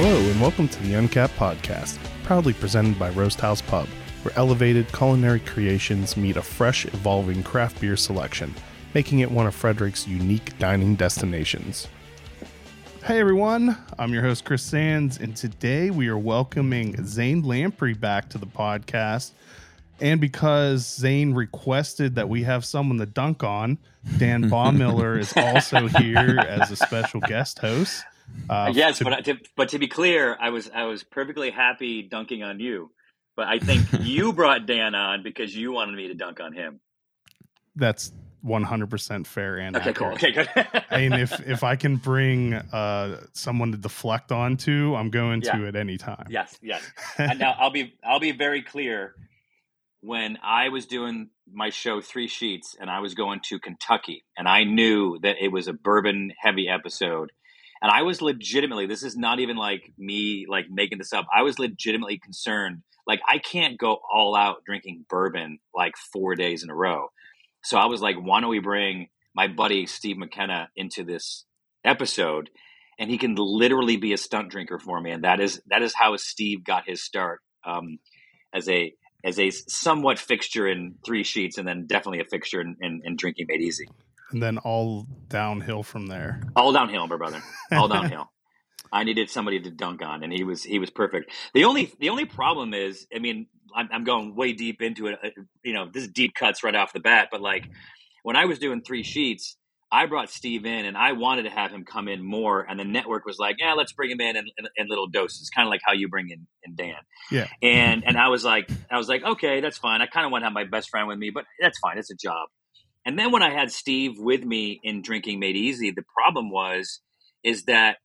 Hello, and welcome to the Uncapped Podcast, proudly presented by Roast House Pub, where elevated culinary creations meet a fresh, evolving craft beer selection, making it one of Frederick's unique dining destinations. Hey everyone, I'm your host Chris Sands, and today we are welcoming Zane Lamprey back to the podcast. And because Zane requested that we have someone to dunk on, Dan Baumiller is also here as a special guest host. Uh, yes, to, but to, but to be clear, I was I was perfectly happy dunking on you, but I think you brought Dan on because you wanted me to dunk on him. That's one hundred percent fair and okay, accurate. cool. Okay, good. I mean, if if I can bring uh, someone to deflect onto, I'm going yeah. to at any time. Yes, yes. and now I'll be I'll be very clear. When I was doing my show Three Sheets, and I was going to Kentucky, and I knew that it was a bourbon heavy episode and I was legitimately, this is not even like me like making this up. I was legitimately concerned. Like I can't go all out drinking bourbon like four days in a row. So I was like, why don't we bring my buddy Steve McKenna into this episode? And he can literally be a stunt drinker for me. And that is that is how Steve got his start um, as a as a somewhat fixture in three sheets and then definitely a fixture in, in, in drinking made easy and then all downhill from there. All downhill, my brother. All downhill. I needed somebody to dunk on, and he was he was perfect. The only the only problem is, I mean, I'm, I'm going way deep into it. Uh, you know, this is deep cuts right off the bat. But like when I was doing three sheets, I brought Steve in, and I wanted to have him come in more. And the network was like, "Yeah, let's bring him in in, in, in little doses, kind of like how you bring in, in Dan." Yeah. And and I was like, I was like, okay, that's fine. I kind of want to have my best friend with me, but that's fine. It's a job. And then when I had Steve with me in Drinking Made Easy, the problem was is that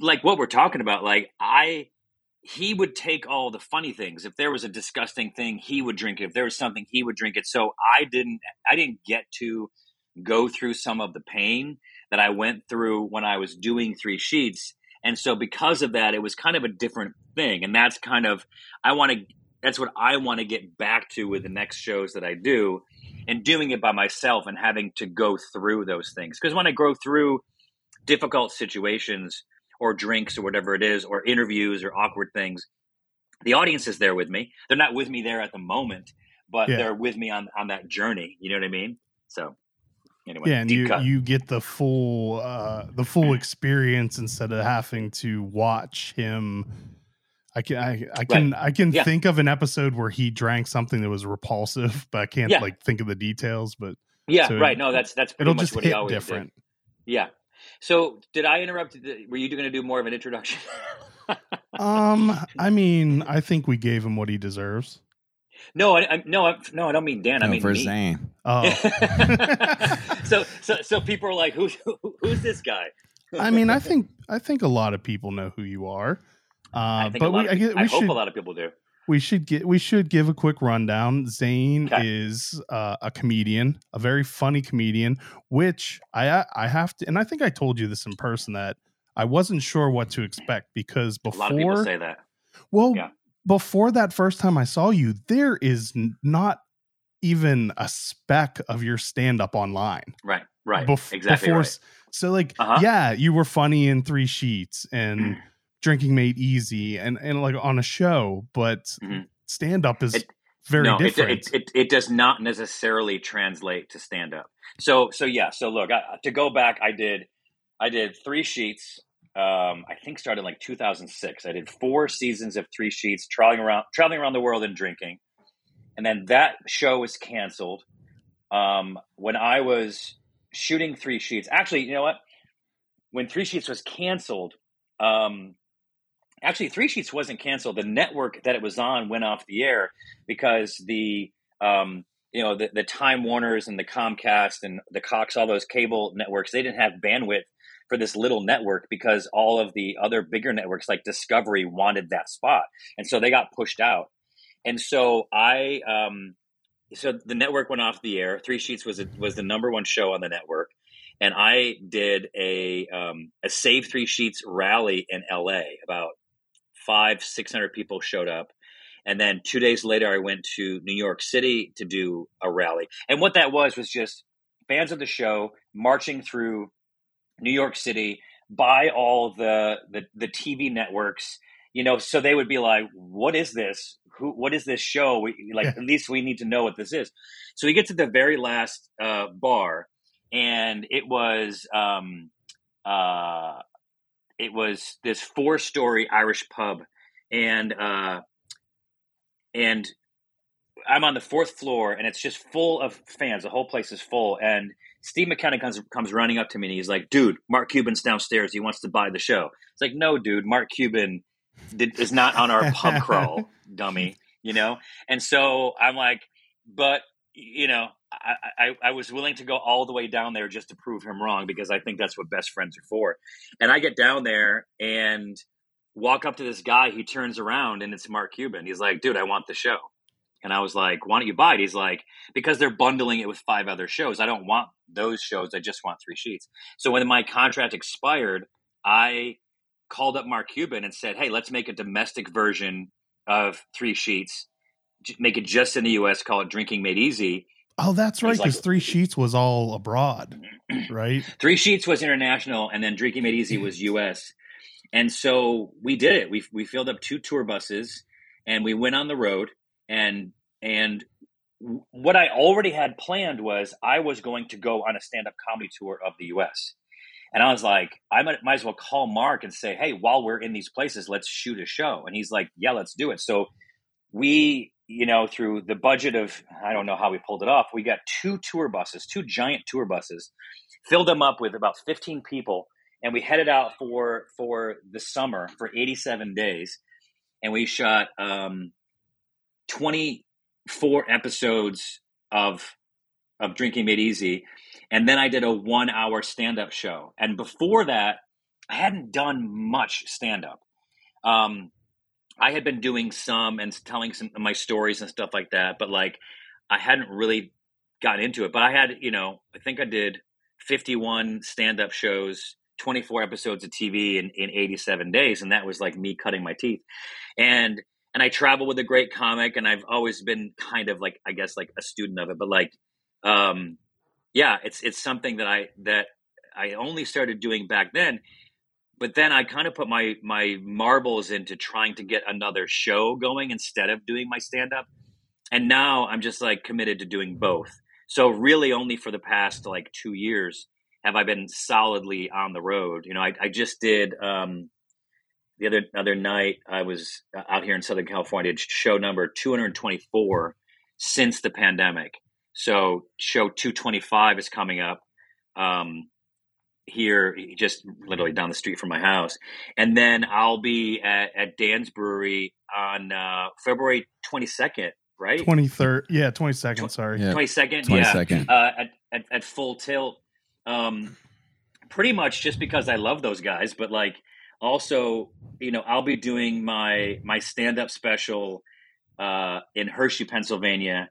like what we're talking about, like I he would take all the funny things. If there was a disgusting thing, he would drink it. If there was something, he would drink it. So I didn't I didn't get to go through some of the pain that I went through when I was doing three sheets. And so because of that, it was kind of a different thing. And that's kind of I want to that's what I want to get back to with the next shows that I do and doing it by myself and having to go through those things. Because when I go through difficult situations or drinks or whatever it is, or interviews or awkward things, the audience is there with me. They're not with me there at the moment, but yeah. they're with me on on that journey. You know what I mean? So anyway, yeah, and you cut. you get the full uh, the full experience instead of having to watch him I can I, I can right. I can yeah. think of an episode where he drank something that was repulsive, but I can't yeah. like think of the details. But yeah, so right. No, that's that's it'll just hit different. Did. Yeah. So did I interrupt? Were you going to do more of an introduction? um, I mean, I think we gave him what he deserves. No, I, I no, I, no, I don't mean Dan. No, I mean for me. Zane. Oh, so so so people are like, who's who, who's this guy? I mean, I think I think a lot of people know who you are. Uh, but we, I, we I should, hope a lot of people do. We should get we should give a quick rundown. Zane okay. is uh, a comedian, a very funny comedian, which I I have to, and I think I told you this in person that I wasn't sure what to expect because before a lot of people say that. Well, yeah. before that first time I saw you, there is not even a speck of your stand up online. Right. Right. Bef- exactly. Before, right. So like, uh-huh. yeah, you were funny in three sheets and drinking made easy and and like on a show but mm-hmm. stand up is it, very no, different. it, it, it, it, does not necessarily translate to stand up so so yeah so look I, to go back i did i did three sheets um, i think started like 2006 i did four seasons of three sheets traveling around traveling around the world and drinking. And then that show was canceled um, when i was shooting three sheets. Actually you know what? When three sheets was canceled um, actually three sheets wasn't canceled. The network that it was on went off the air because the um, you know the, the time warners and the comcast and the cox all those cable networks they didn't have bandwidth for this little network because all of the other bigger networks like discovery wanted that spot. And so they got pushed out. And so i um, so the network went off the air. Three sheets was a, was the number one show on the network. And I did a um, a Save Three Sheets rally in LA about five, 600 people showed up. And then two days later, I went to New York City to do a rally. And what that was was just fans of the show marching through New York City by all the, the the TV networks. You know, so they would be like, "What is this? Who? What is this show? We, like, Yeah. at least we need to know what this is." So we get to the very last uh, bar, and it was um, uh, it was this four story Irish pub, and uh, and I'm on the fourth floor, and it's just full of fans. The whole place is full, and Steve McKenna comes comes running up to me, and he's like, "Dude, Mark Cuban's downstairs. He wants to buy the show." It's like, "No, dude, Mark Cuban did, is not on our pub crawl, dummy." You know, and so I'm like, but you know, I, I I was willing to go all the way down there just to prove him wrong because I think that's what best friends are for. And I get down there and walk up to this guy. He turns around and it's Mark Cuban. He's like, "Dude, I want the show." And I was like, why don't you buy it? He's like, because they're bundling it with five other shows. I don't want those shows. I just want three sheets. So when my contract expired, I called up Mark Cuban and said, hey, let's make a domestic version of three sheets. Make it just in the US, call it Drinking Made Easy. Oh, that's right. He's like- Because Three Sheets was all abroad, right? Three Sheets was international, and then Drinking Made Easy was US. And so we did it. We, we filled up two tour buses and we went on the road. And and what I already had planned was I was going to go on a stand up comedy tour of the US. And I was like, I might, might as well call Mark and say, hey, while we're in these places, let's shoot a show. And he's like, yeah, let's do it. So we, you know, through the budget of, I don't know how we pulled it off, we got two tour buses, two giant tour buses, filled them up with about 15 people. And we headed out for for the summer for 87 days. And we shot um, 24 episodes of of Drinking Made Easy, and then I did a one hour stand up show. And before that, I hadn't done much stand up. Um, I had been doing some and telling some my stories and stuff like that, but like I hadn't really gotten into it. But I had, you know, I think I did 51 stand up shows, 24 episodes of TV in, in 87 days. And that was like me cutting my teeth. And and I travel with a great comic, and I've always been kind of like I guess like a student of it, but like, um, yeah, it's it's something that I that I only started doing back then. But then I kind of put my my marbles into trying to get another show going instead of doing my stand up, and now I'm just like committed to doing both. So really, only for the past like two years have I been solidly on the road. You know, I, I just did. Um, the other other night I was uh, out here in Southern California, show number 224 since the pandemic. So show 225 is coming up um, here, just literally down the street from my house, and then I'll be at, at Dan's Brewery on uh, February 22nd, right? Twenty third, yeah, twenty second. Sorry. Yeah. 22nd, Twenty yeah, uh, at, at at full tilt. Um, pretty much just because I love those guys, but like also, you know, I'll be doing my my stand up special uh, in Hershey, Pennsylvania,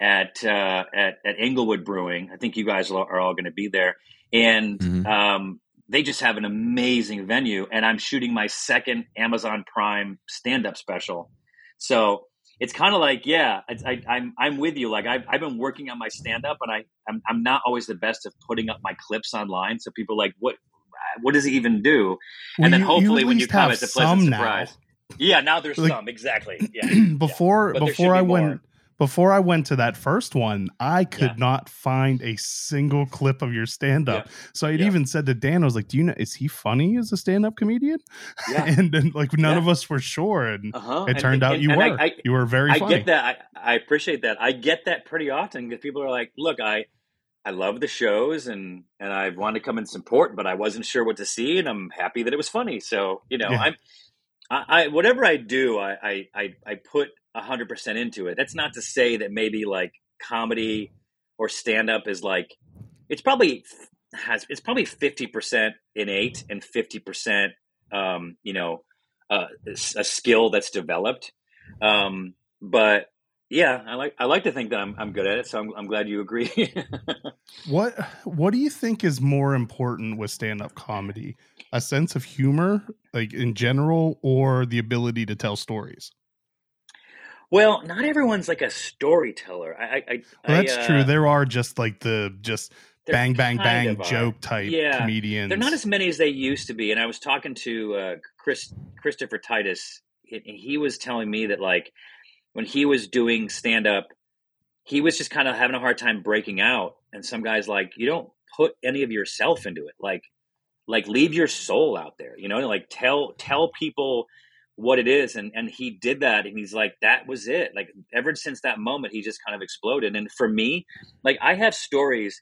at uh, at at Englewood Brewing. I think you guys are all going to be there, and Mhm. um, they just have an amazing venue. And I'm shooting my second Amazon Prime stand up special, so it's kind of like yeah it's, I, i'm i'm with you like I've, I've been working on my stand up and i I'm, I'm not always the best of putting up my clips online so people are like what what does he even do Well, and then you- hopefully at when you come it's a pleasant some now. surprise yeah now there's Like- some exactly yeah before should before be I more. went before I went to that first one, I could Yeah. not find a single clip of your stand up. So I Yeah. even said to Dan, I was like, "Do you know is he funny as a stand up comedian?" yeah and then like none Yeah. of us were sure, and uh-huh it And- turned out and- you and were. I, I, you were very funny. I funny. get that. I, I appreciate that. I get that pretty often because people are like, "Look, I, I love the shows and and I want to come and support, but I wasn't sure what to see, and I'm happy that it was funny." So you know, Yeah. I'm, I, I whatever I do, I I, I put hundred percent into it. That's not to say that maybe like comedy or stand up is like it's probably has it's probably fifty percent innate and fifty percent um, you know uh, a skill that's developed. Um, but yeah, I like I like to think that I'm I'm good at it, so I'm I'm glad you agree. What What do you think is more important with stand up comedy? A sense of humor, like in general, or the ability to tell stories? Well, not everyone's like a storyteller. I, I, I Well, I, that's uh, true. There are just like the just bang bang bang are. joke type Yeah. comedians. They're not as many as they used to be. And I was talking to uh, Chris Christopher Titus. and He was telling me that like when he was doing stand up, he was just kind of having a hard time breaking out. And some guys like you don't put any of yourself into it. Like like leave your soul out there. You know, like tell tell people what it is and and he did that and he's like that was it. Like ever since that moment he just kind of exploded and for me like i have stories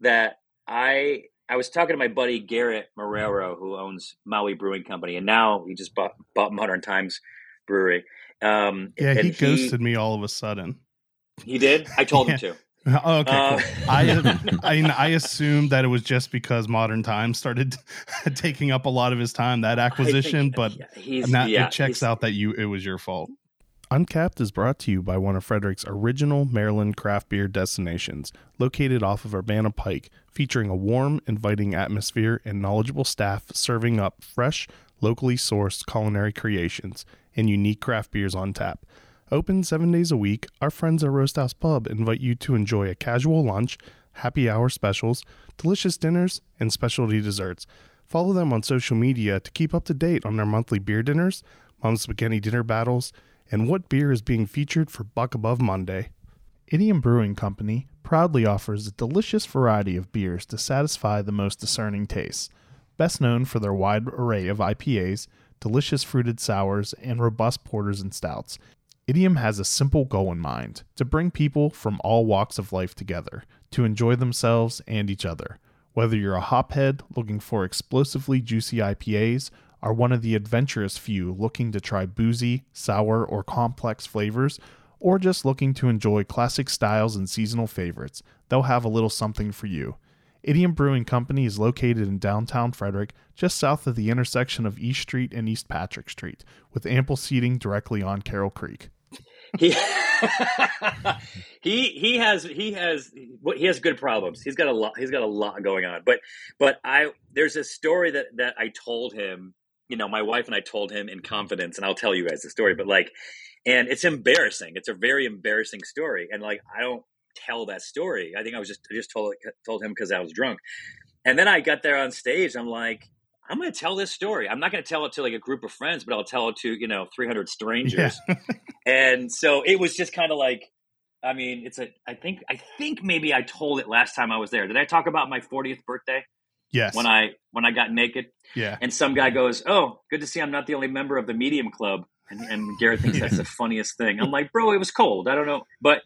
that i i was talking to my buddy garrett Marrero, who owns maui brewing company and now he just bought bought modern times brewery um Yeah, he ghosted me all of a sudden. he did? I told him to Oh, okay, Uh, cool. I, I I assumed that it was just because Modern Times started taking up a lot of his time that acquisition, think- but yeah, he's now yeah, it checks he's- out that you it was your fault. Uncapped is brought to you by one of Frederick's original Maryland craft beer destinations, located off of Urbana Pike, featuring a warm, inviting atmosphere and knowledgeable staff serving up fresh, locally sourced culinary creations and unique craft beers on tap. Open seven days a week, our friends at Roast House Pub invite you to enjoy a casual lunch, happy hour specials, delicious dinners, and specialty desserts. Follow them on social media to keep up to date on their monthly beer dinners, Mom's Spaghetti dinner battles, and what beer is being featured for Buck Above Monday. Idiom Brewing Company proudly offers a delicious variety of beers to satisfy the most discerning tastes. Best known for their wide array of IPAs, delicious fruited sours, and robust porters and stouts, Idiom has a simple goal in mind to bring people from all walks of life together to enjoy themselves and each other. Whether you're a hophead looking for explosively juicy IPAs, or one of the adventurous few looking to try boozy, sour, or complex flavors, or just looking to enjoy classic styles and seasonal favorites, they'll have a little something for you. Idiom Brewing Company is located in downtown Frederick, just south of the intersection of East Street and East Patrick Street, with ample seating directly on Carroll Creek. He he he has he has he has good problems. He's got a lot. He's got a lot going on. But but I there's a story that that I told him. You know, my wife and I told him in confidence, and I'll tell you guys the story. But like, and it's embarrassing. It's a very embarrassing story, and like I don't tell that story. I think I was just I just told told him because I was drunk. And then I got there on stage. I'm like, I'm going to tell this story. I'm not going to tell it to like a group of friends, but I'll tell it to you know 300 strangers. and so it was just kind of like, I mean, it's a. I think I think maybe I told it last time I was there. Did I talk about my 40th birthday Yes. when I when I got naked? yeah. And some guy goes, "Oh, good to see I'm not the only member of the Medium Club." And, and Garrett thinks that's the funniest thing. I'm like, bro, it was cold. I don't know, but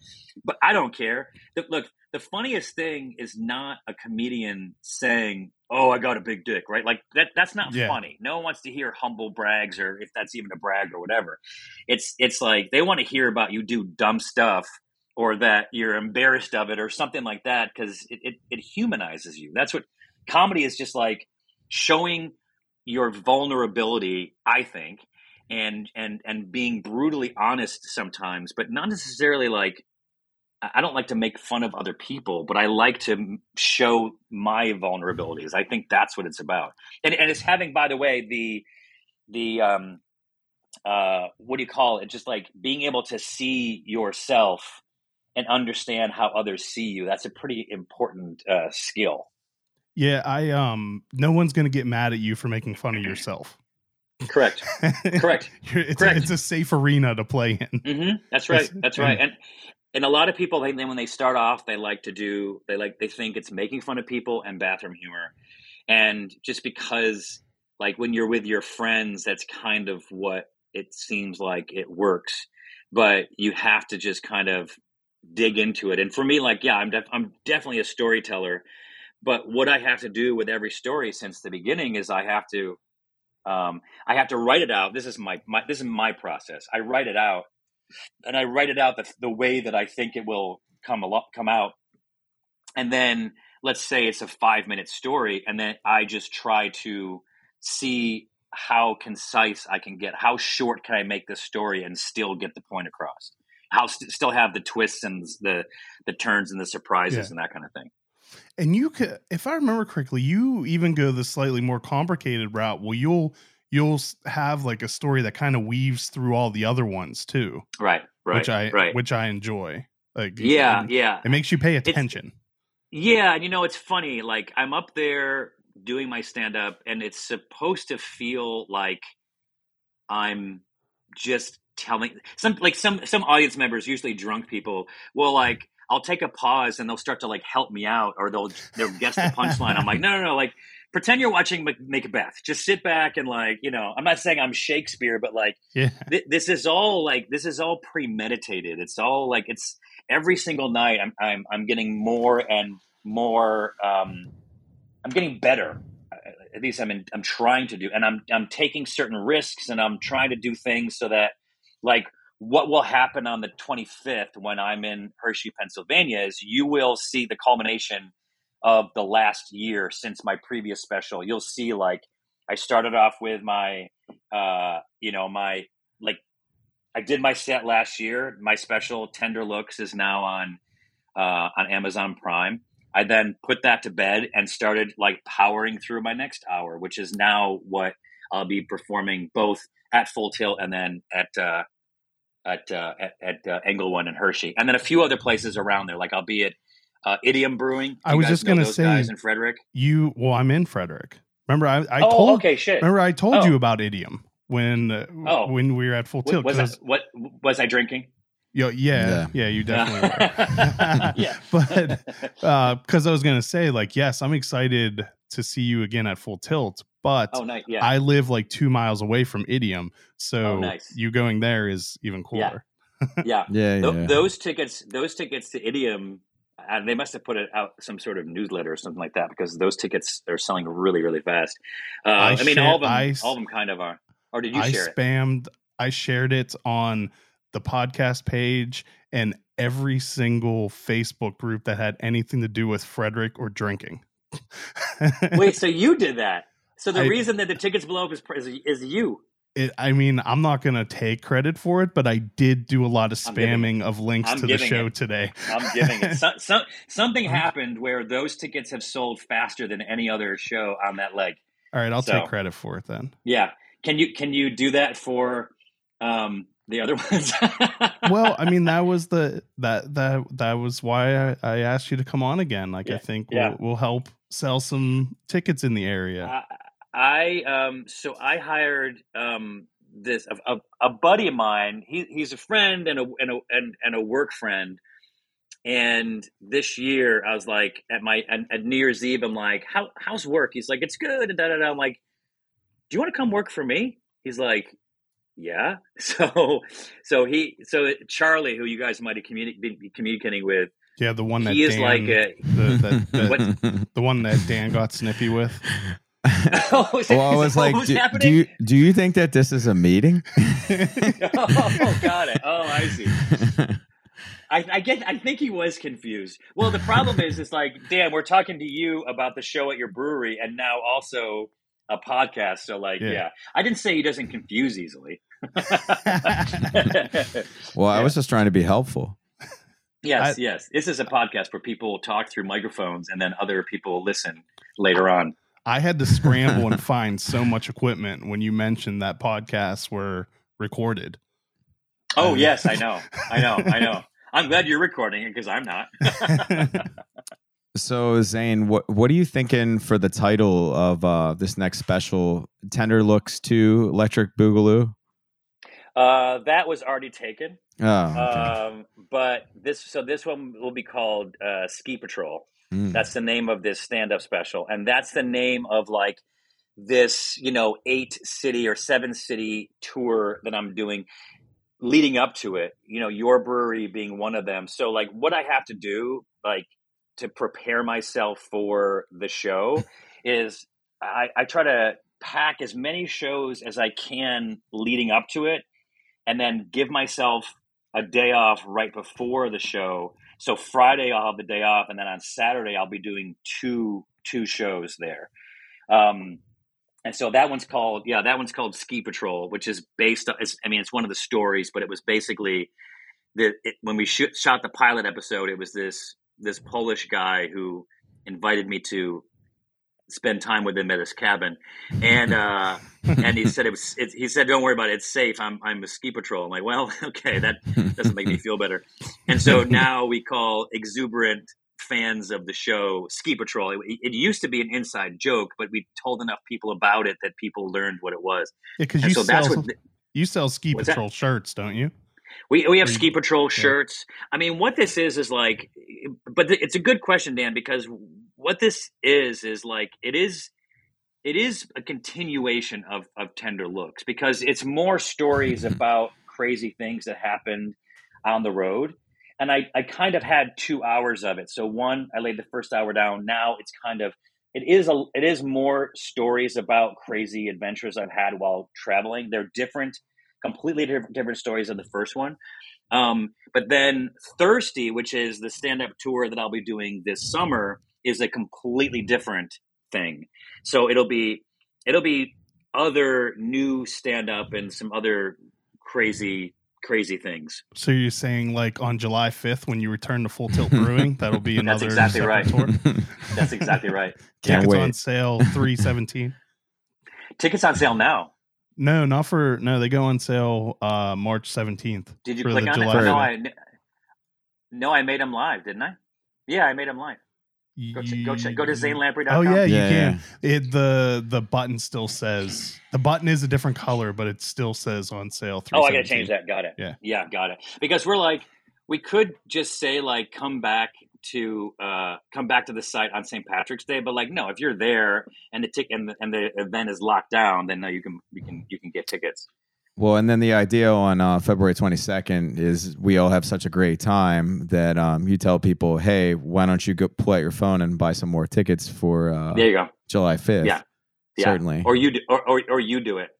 but I don't care. Look, the funniest thing is not a comedian saying, "Oh, I got a big dick," right? Like that. That's not Yeah. funny. No one wants to hear humble brags, or if that's even a brag or whatever. It's it's like they want to hear about you do dumb stuff, or that you're embarrassed of it, or something like that, because it, it it humanizes you. That's what comedy is. Just like showing your vulnerability. I think and and and being brutally honest sometimes but not necessarily like I don't like to make fun of other people, but I like to show my vulnerabilities. I think that's what it's about, and and it's having, by the way, the the um uh what do you call it? Just like being able to see yourself and understand how others see you. That's a pretty important uh, skill. Yeah, I um no one's going to get mad at you for making fun of yourself. Correct. Correct. It's, Correct. A, it's a safe arena to play in. hmm That's right. That's right. And and a lot of people, then when they start off, they like to do, they like, they think it's making fun of people and bathroom humor. And just because, like, when you're with your friends, that's kind of what it seems like it works. But you have to just kind of dig into it. And for me, like, yeah, I'm def- I'm definitely a storyteller. But what I have to do with every story since the beginning is I have to um, I have to write it out. This is my, my this is my process. I write it out, and I write it out the, the way that I think it will come a lot come out. And then let's say it's a five minute story, and then I just try to see how concise I can get. How short can I make this story and still get the point across? How st- still have the twists and the the turns and the surprises Yeah. and that kind of thing. And you could, if I remember correctly, you even go the slightly more complicated route. Well, you'll you'll have like a story that kind of weaves through all the other ones too, Right. Right. which I right. which I enjoy. Like yeah. it, Yeah. it makes you pay attention. Yeah, and you know it's funny. Like I'm up there doing my stand up, and it's supposed to feel like I'm just telling some like some some audience members, usually drunk people, will like I'll take a pause and they'll start to like help me out, or they'll they'll guess the punchline. I'm like, no, no, no, like pretend you're watching Macbeth. Just sit back and like, you know, I'm not saying I'm Shakespeare, but like, Yeah. th- this is all like this is all premeditated. It's all like it's every single night. I'm I'm I'm getting more and more. Um, I'm getting better. At least I'm in, I'm trying to do, and I'm I'm taking certain risks, and I'm trying to do things so that like what will happen on the 25th when I'm in Hershey, Pennsylvania, is you will see the culmination of the last year since my previous special. You'll see like I started off with my uh you know my like I did my set last year. My special Tender Looks is now on uh on Amazon Prime. I then put that to bed and started like powering through my next hour, which is now what I'll be performing both at Full Tilt and then at uh at uh, at, at uh, Englewood and Hershey, and then a few other places around there. Like I'll be at uh, Idiom Brewing. I was just gonna those say- guys in Frederick. You well, I'm in Frederick. Remember, I, I oh, told okay, shit. remember I told Oh. you about idiom when uh, Oh. when we were at full tilt. was I, 'cause- what was I drinking? yo, yeah, yeah, Yeah. you definitely were. yeah, but because I was gonna say, like, yes, I'm excited to see you again at full tilt, but oh, nice. Yeah, I live like two miles away from Idiom, so Oh, nice. you going there is even cooler. yeah. Yeah, Th- yeah. Those tickets, those tickets to Idiom, and they must have put it out some sort of newsletter or something like that because those tickets are selling really, really fast. Uh, I I, mean, all of them, I- all of them kind of are. Or did you I share it? spammed, I shared it on the podcast page and every single Facebook group that had anything to do with Frederick or drinking. Wait, so you did that? So the I- reason that the tickets blow up is is, is you. It, I mean, I'm not going to take credit for it, but I did do a lot of spamming of links I'm to the show it. today. I'm giving it. So, so, something happened where those tickets have sold faster than any other show on that leg. All right, I'll So- take credit for it then. Yeah. Can you can you do that for um, the other ones? well, I mean, that was the that that that was why I, I asked you to come on again. Like, I think yeah. we'll, we'll help sell some tickets in the area. I, I um so I hired um this a, a, a buddy of mine. He he's a friend and a and a and, and a work friend. And this year, I was like at my at, at New Year's Eve, I'm like, "How how's work?" He's like, "It's good." And da da da. I'm like, "Do you want to come work for me?" He's like, "Yeah." So so he so Charlie, who you guys might have communi- be be communicating with, yeah, the one that he is like a. the, the, the, What- the one that Dan got snippy with. well, I was like, was do, do you do you think that this is a meeting? oh, got it. Oh, I see. I, I get. I think he was confused. Well, the problem is, it's like, Dan, we're talking to you about the show at your brewery, and now also a podcast. So, like, Yeah. yeah, I didn't say he doesn't confuse easily. well, I was just trying to be helpful. yes, I- yes. This is a podcast where people talk through microphones, and then other people listen later on. I had to scramble and find so much equipment when you mentioned that podcasts were recorded. Oh, Um, yes, I know, I know, I know. I'm glad you're recording it because I'm not. So Zane, what what are you thinking for the title of uh, this next special? Tender looks to Electric Boogaloo. uh, that was already taken. Oh, okay. Um, but this, so this one will be called uh, Ski Patrol. Mm. That's the name of this stand-up special, and that's the name of like this, you know, eight city or seven city tour that I'm doing. Leading up to it, you know, your brewery being one of them. So, like, what I have to do, like, to prepare myself for the show, is I, I try to pack as many shows as I can leading up to it, and then give myself a day off right before the show. So Friday I'll have the day off, and then on Saturday I'll be doing two two shows there. Um, and so that one's called yeah that one's called Ski Patrol, which is based. on I mean, it's one of the stories, but it was basically the it, when we shot the pilot episode. It was this this Polish guy who invited me to spend time with him at his cabin, and uh, and he said it was. It, he said, "Don't worry about it. It's safe. I'm I'm a ski patrol." I'm like, "Well, okay, that doesn't make me feel better." And so now we call exuberant fans of the show Ski Patrol. It, it, used to be an inside joke, but we told enough people about it that people learned what it was. Yeah, because you so sell the, you sell Ski Patrol that? shirts, don't you? We we have Ski Patrol shirts. Yeah. I mean, what this is is like, but it's a good question, Dan, because what this is is like it is it is a continuation of of Tender Looks because it's more stories about crazy things that happened on the road. And I, I kind of had two hours of it. So one, I laid the first hour down. Now it's kind of it is a it is more stories about crazy adventures I've had while traveling. They're different completely different, different stories of the first one. Um, but then Thirsty, which is the stand up tour that I'll be doing this summer, is a completely different thing. So it'll be it'll be other new stand up and some other crazy crazy things. So you're saying like on July 5th when you return to Full Tilt Brewing, that'll be another That's exactly right. tour. That's exactly right. Tickets on sale 317. Tickets on sale now. No, not for no. They go on sale uh March seventeenth. Did you click on July it? No, I no, I made them live, didn't I? Yeah, I made them live. Go, ch- go, ch- go to zanelamprey.com. Oh yeah, you yeah, can. Yeah. It the the button still says the button is a different color, but it still says on sale. Oh, I gotta change that. Got it. Yeah, yeah, got it. Because we're like, we could just say like, come back to uh, come back to the site on St. Patrick's Day. But like, no, if you're there and the tick and the, and the event is locked down, then no, you can you can you can get tickets. Well, and then the idea on uh, February 22nd is we all have such a great time that um, you tell people, hey, why don't you go pull out your phone and buy some more tickets for uh, there you go July 5th? Yeah, yeah. certainly. Or you do, or, or, or you do it.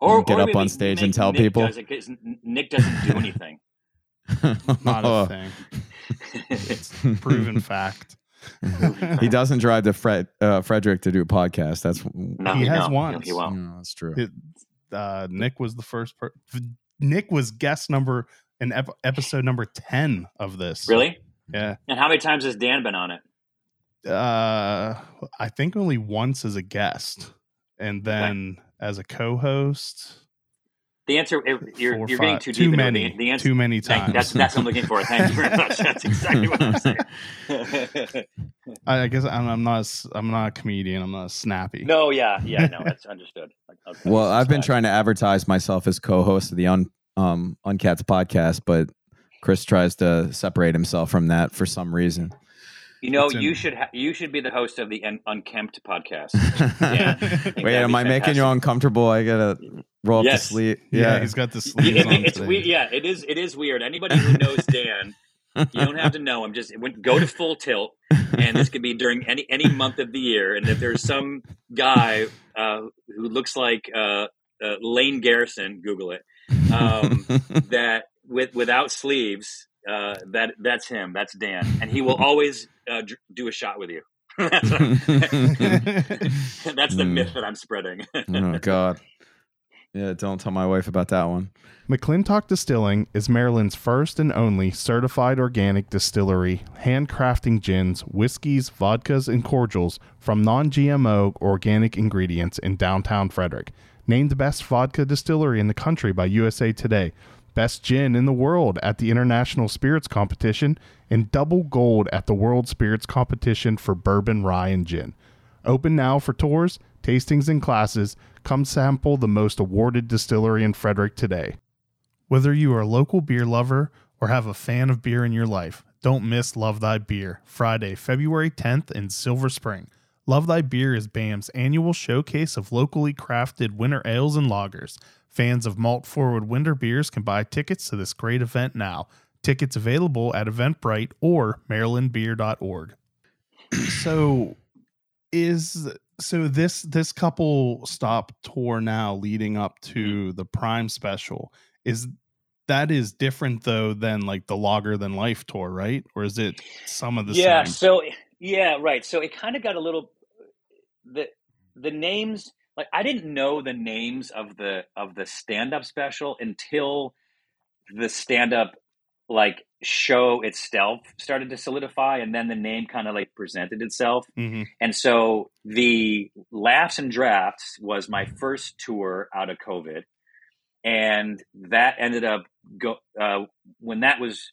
Or get or up on stage and tell Nick people. Does Nick doesn't do anything. Not a thing. it's proven fact. he doesn't drive to Fred uh, Frederick to do a podcast. That's no, he, he has one. No, he won't. No, that's true. It, uh, Nick was the first. Per- Nick was guest number in ep- episode number ten of this. Really? Yeah. And how many times has Dan been on it? Uh, I think only once as a guest, and then as a co-host. The answer you're, Four, you're getting too, too deep. Many, the, the answer, too many times. That's that's what I'm looking for. Thank you very much. That's exactly what I'm saying. I guess I'm, I'm, not. A, I'm not a comedian. I'm not snappy. No, yeah, yeah, no, that's understood. Okay, well, I've been trying to advertise myself as co-host of the Un um Uncats podcast, but Chris tries to separate himself from that for some reason. You know, you should ha- you should be the host of the Un- Unkempt podcast. yeah, Wait, am I making you uncomfortable? I gotta roll yes. up the sleeve. Yeah. yeah. he's got the sleeve. It, it, it's weird. Yeah, it is. It is weird. Anybody who knows Dan, you don't have to know him. Just go to Full Tilt, and this could be during any any month of the year. And if there's some guy uh, who looks like uh, uh, Lane Garrison, Google it. Um, that with without sleeves uh, that that's him. That's Dan, and he will always uh, do a shot with you. that's, that's the mm. myth that I'm spreading. oh God. Yeah, don't tell my wife about that one. McClintock Distilling is Maryland's first and only certified organic distillery, handcrafting gins, whiskeys, vodkas, and cordials from non GMO organic ingredients in downtown Frederick. Named the best vodka distillery in the country by USA Today, Best Gin in the World at the International Spirits Competition, and double gold at the World Spirits Competition for Bourbon, Rye, and Gin. Open now for tours, tastings, and classes. Come sample the most awarded distillery in Frederick today. Whether you are a local beer lover or have a fan of beer in your life, don't miss Love Thy Beer, Friday, February 10th in Silver Spring. Love Thy Beer is BAM's annual showcase of locally crafted winter ales and lagers. Fans of malt forward winter beers can buy tickets to this great event now. Tickets available at Eventbrite or marylandbeer.org. so is so this this couple stop tour now leading up to mm-hmm. the prime special is that is different though than like the Lager Than Life tour, right? Or is it some of the yeah, same? so yeah, right. So it kind of got a little the the names like I didn't know the names of the of the stand up special until the stand up like show itself started to solidify and then the name kind of like presented itself mm-hmm. and so the laughs and drafts was my first tour out of covid and that ended up go uh, when that was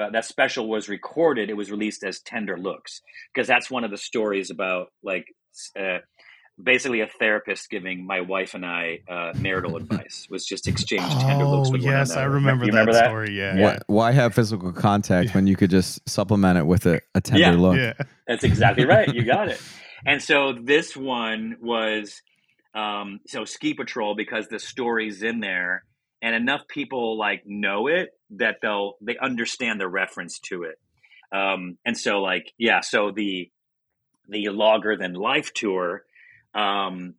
uh, that special was recorded, it was released as Tender Looks because that's one of the stories about like uh, basically a therapist giving my wife and I uh, marital advice was just exchange tender looks Oh, with yes, one I another. remember, You that, remember that? story. Yeah. Yeah. Why, why have physical contact Yeah. when you could just supplement it with a, a tender Yeah. look? Yeah. That's exactly right. You got it. And so this one was um, so ski patrol because the story's in there, and enough people like know it that they'll they understand the reference to it. Um, and so like yeah, so the the lager than life tour um,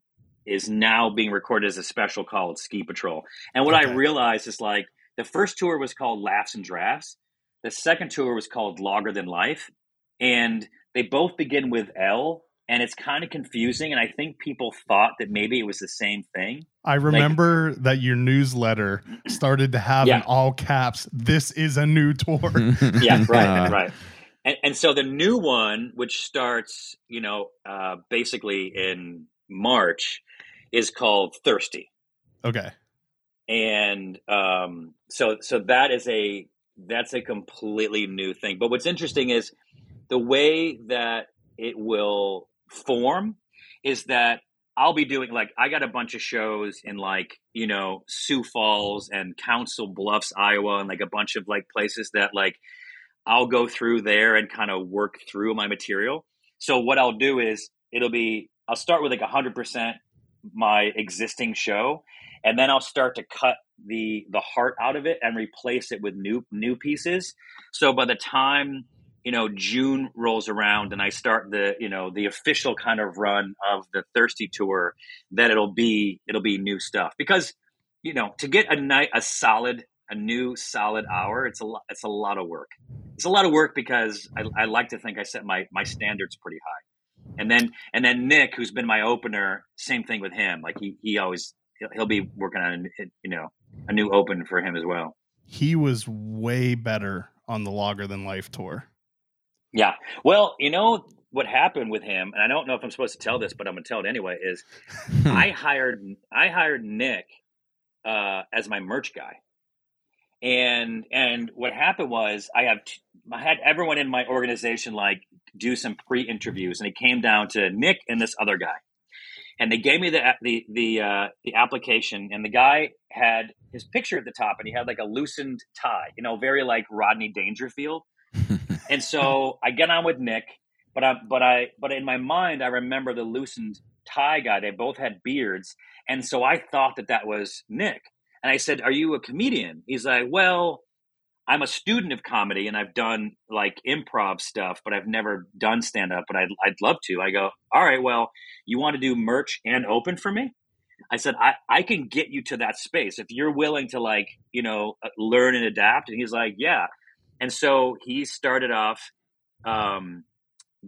is now being recorded as a special called Ski Patrol. And what Okay. I realized is like the first tour was called Laughs and Drafts. The second tour was called Lager Than Life. And they both begin with L. And it's kind of confusing. And I think people thought that maybe it was the same thing. I remember that your newsletter started to have Yeah. in all caps, this is a new tour. Yeah, right, Uh, right. And, and so the new one, which starts, you know, uh, basically in March, is called Thirsty. okay. and um, so so that is a that's a completely new thing. But what's interesting is the way that it will form is that I'll be doing like I got a bunch of shows in like you know Sioux Falls and Council Bluffs, Iowa, and like a bunch of like places that like I'll go through there and kind of work through my material. So what I'll do is it'll be I'll start with like hundred percent my existing show, and then I'll start to cut the the heart out of it and replace it with new new pieces. So by the time you know June rolls around and I start the you know the official kind of run of the Thirsty tour, then it'll be it'll be new stuff because you know to get a night a solid a new solid hour it's a lot it's a lot of work it's a lot of work because I, I like to think I set my my standards pretty high and then and then Nick who's been my opener same thing with him like he he always he'll, he'll be working on you know a new open for him as well He was way better on the Lager Than Life tour. Yeah. Well, you know what happened with him, and I don't know if I'm supposed to tell this, but I'm gonna tell it anyway. Is I hired I hired Nick uh, as my merch guy, and and what happened was I have t- I had everyone in my organization like do some pre interviews, and it came down to Nick and this other guy, and they gave me the the the uh, the application, and the guy had his picture at the top, and he had like a loosened tie, you know, very like Rodney Dangerfield. And so I get on with Nick, but I but I but in my mind I remember the loosened tie guy. They both had beards, and so I thought that that was Nick. And I said, "Are you a comedian?" He's like, "Well, I'm a student of comedy, and I've done like improv stuff, but I've never done stand up. But I'd I'd love to." I go, "All right, well, you want to do merch and open for me?" I said, I, I can get you to that space if you're willing to like, you know, uh, learn and adapt. And he's like, yeah. And so he started off um,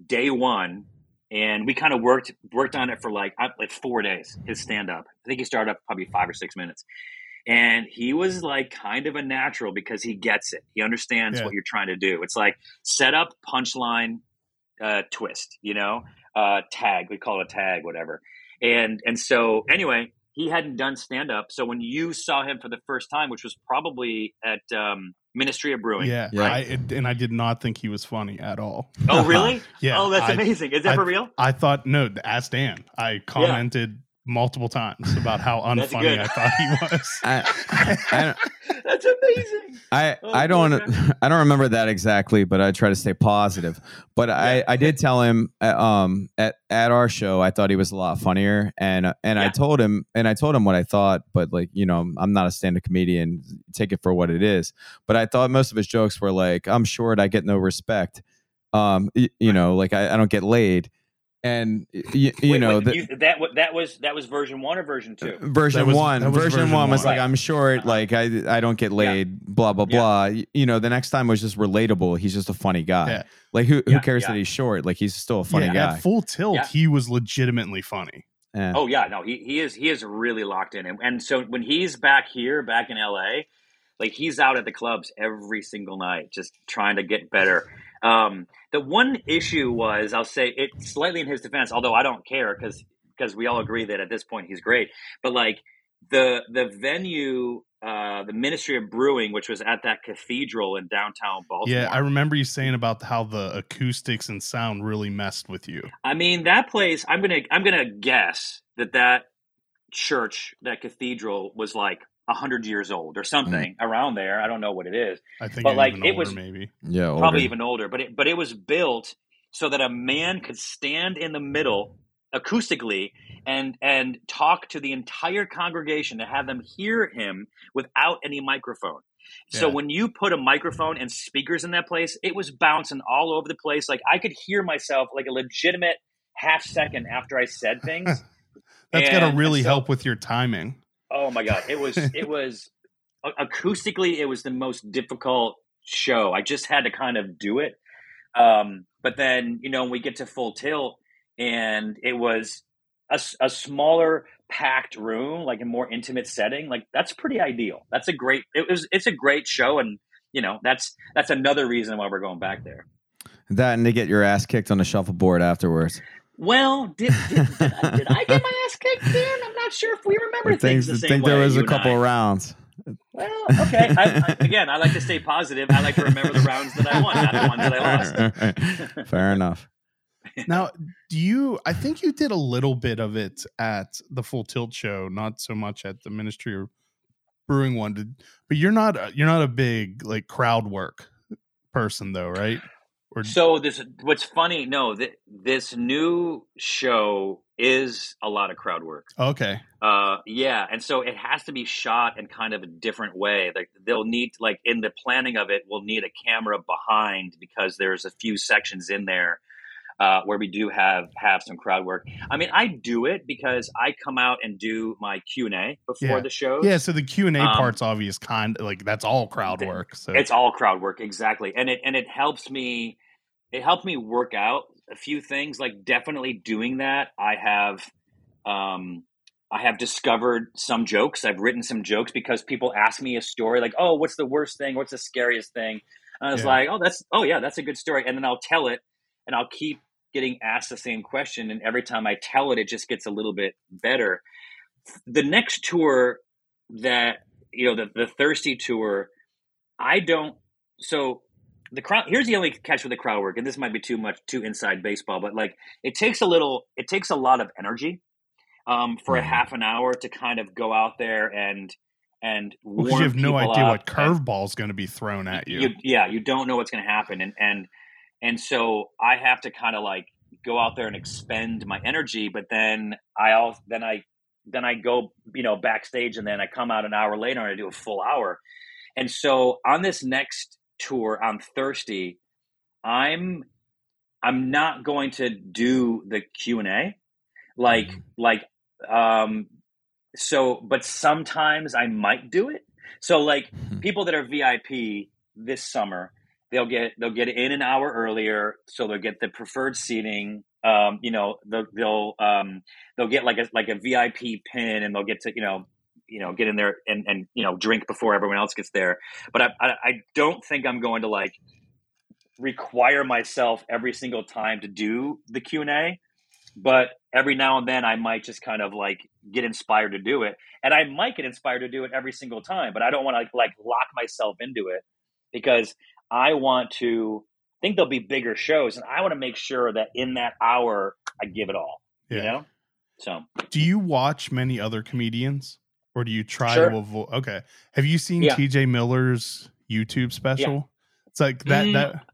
day one, and we kind of worked worked on it for like like four days. His stand up, I think he started up probably five or six minutes, and he was like kind of a natural because he gets it. He understands Yeah. what you're trying to do. It's like set up, punchline, uh, twist. You know, uh, tag. We call it a tag, whatever. And and so anyway, he hadn't done stand up. So when you saw him for the first time, which was probably at um, Ministry of Brewing, Yeah. Yeah. I, and I did not think he was funny at all. Oh, really? Yeah. oh, that's I- amazing. Is that I- for real? I thought no, ask Dan. I commented multiple times about how unfunny good. I thought he was. I, I, don't- That's amazing. I, Oh, I don't okay. I don't remember that exactly, but I try to stay positive. But I, Yeah. I did tell him uh, um at, at our show I thought he was a lot funnier and and I told him and I told him what I thought, but like you know I'm not a stand up comedian, take it for what it is. But I thought most of his jokes were like I'm short, I get no respect, um y- you know like I, I don't get laid, and y- y- you Wait, know wait, the, you- that that was that was version one or version two. version was- one version, version one was one. like i'm short Uh-huh. like i i don't get laid blah blah Yeah. blah you know the next time was just relatable he's just a funny guy Yeah. like who, who cares yeah. that he's short like he's still a funny yeah, guy At full tilt, Yeah. he was legitimately funny. Yeah. Oh yeah, no, he, he is he is really locked in, and, and so when he's back here, back in LA, like he's out at the clubs every single night, just trying to get better. Um, the one issue was, I'll say it slightly in his defense, although I don't care because because we all agree that at this point he's great, but like the the venue uh, the Ministry of Brewing, which was at that cathedral in downtown Baltimore. Yeah, I remember you saying about how the acoustics and sound really messed with you. I mean, that place. I'm gonna I'm gonna guess that that church, that cathedral, was like hundred years old or something mm. around there. I don't know what it is. I think, but like it was maybe yeah, older. probably even older. But it but it was built so that a man could stand in the middle acoustically and and talk to the entire congregation to have them hear him without any microphone. Yeah. So when you put a microphone and speakers in that place, it was bouncing all over the place. Like I could hear myself like a legitimate half second after I said things. That's got to really so, help with your timing. Oh my god, it was it was acoustically it was the most difficult show. I just had to kind of do it. Um, but then you know we get to full tilt and it was a, a smaller packed room like a more intimate setting like that's pretty ideal that's a great it was it's a great show and you know that's that's another reason why we're going back there that and to get your ass kicked on the shuffleboard afterwards well, did, did, did, I, did, I, get my ass kicked then? I'm not sure if we remember I things the same think way, there was a couple of rounds. Well, okay. I, I, again, I like to stay positive. I like to remember the rounds that I won, not the ones that I lost. Fair enough. Now, do you? I think you did a little bit of it at the Full Tilt show, not so much at the Ministry of Brewing one. Did, but you're not. You're not a big like crowd work person, though, right? Or so this what's funny? No, th- this new show is a lot of crowd work. Okay. Uh, yeah, and so it has to be shot in kind of a different way. Like they'll need like in the planning of it, we'll need a camera behind because there's a few sections in there uh, where we do have have some crowd work. I mean, I do it because I come out and do my Q and A before yeah. the show. Yeah, so the Q and A um, part's obvious, kind like that's all crowd work. So it's all crowd work, exactly, and it and it helps me. It helped me work out a few things. Like definitely doing that, I have. Um, I have discovered some jokes. I've written some jokes because people ask me a story like, "Oh, what's the worst thing? What's the scariest thing?" And I was yeah. like, "Oh, that's oh yeah, that's a good story." And then I'll tell it, and I'll keep getting asked the same question and every time i tell it it just gets a little bit better the next tour that you know the, the thirsty tour i don't so the crowd here's the only catch with the crowd work and this might be too much too inside baseball but like it takes a little it takes a lot of energy um, for a mm-hmm. half an hour to kind of go out there and and well, you have no idea what curveball is going to be thrown at you. you. Yeah, you don't know what's going to happen, and and and so I have to kind of like go out there and expend my energy, but then I also then I then I go you know backstage and then I come out an hour later and I do a full hour. And so on this next tour I'm Thirsty, I'm I'm not going to do the Q and A, like mm-hmm. like um so but sometimes I might do it. So like mm-hmm. people that are VIP this summer, they'll get they'll get in an hour earlier, so they'll get the preferred seating. Um, you know, they'll they'll, um, they'll get like a like a VIP pin, and they'll get to you know you know get in there and and you know drink before everyone else gets there. But I I, I don't think I'm going to like require myself every single time to do the Q and A. But every now and then I might just kind of like get inspired to do it, and I might get inspired to do it every single time. But I don't want to like, like lock myself into it because I want to I think there'll be bigger shows, and I want to make sure that in that hour I give it all. Yeah. You know. So, do you watch many other comedians, or do you try sure. to avoid? Okay, have you seen yeah. T.J. Miller's YouTube special? Yeah. It's like that. Mm. That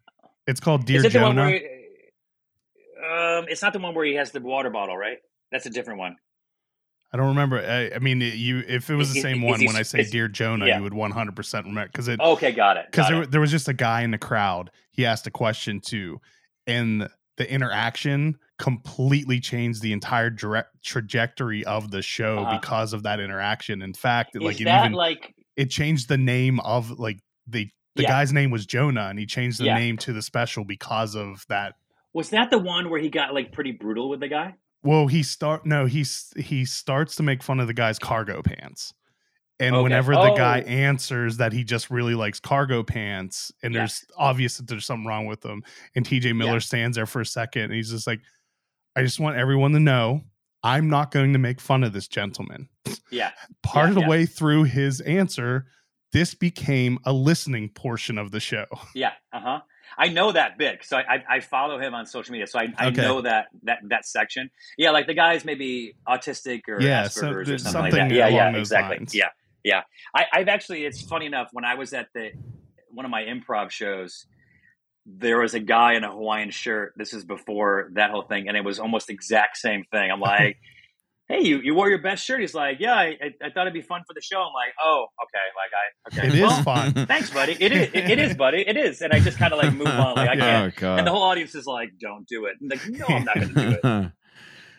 it's called Dear Jonah. He, um, it's not the one where he has the water bottle, right? That's a different one. I don't remember. I, I, mean, you if it was the same is, one, is when I say "Dear Jonah," yeah. you would one hundred percent remember because it. Okay, got it. Because there, there was just a guy in the crowd. He asked a question to, and the interaction completely changed the entire direct trajectory of the show uh-huh. because of that interaction. In fact, is like it even like it changed the name of like the the yeah. guy's name was Jonah, and he changed the yeah. name to the special because of that. Was that the one where he got like pretty brutal with the guy? Well, he start no, he's he starts to make fun of the guy's cargo pants. And okay. whenever oh. the guy oh. answers that he just really likes cargo pants, and there's obvious that there's something wrong with them, and TJ Miller yeah. stands there for a second, and he's just like, I just want everyone to know I'm not going to make fun of this gentleman. Yeah. Part Yeah, of the yeah. way through his answer, this became a listening portion of the show. Yeah. Uh huh. I know that bit because I, I I follow him on social media, so I, I Okay. know that that that section. Yeah, like the guy's maybe autistic or Yeah, Asperger's so or there's something, like something that. Yeah, yeah, exactly. lines. Yeah, yeah. I, I've actually. It's funny enough when I was at the one of my improv shows. There was a guy in a Hawaiian shirt. This is before that whole thing, and it was almost the exact same thing. I'm like, "Hey, you, you wore your best shirt." He's like, "Yeah, I, I, I thought it'd be fun for the show." I'm like, "Oh, okay." Like I, okay, It is well, fun. Thanks, buddy. It is. It, it is, buddy. It is. And I just kind of like move on. Like I can't. Oh. And the whole audience is like, "Don't do it." And like, no, I'm not going to do it.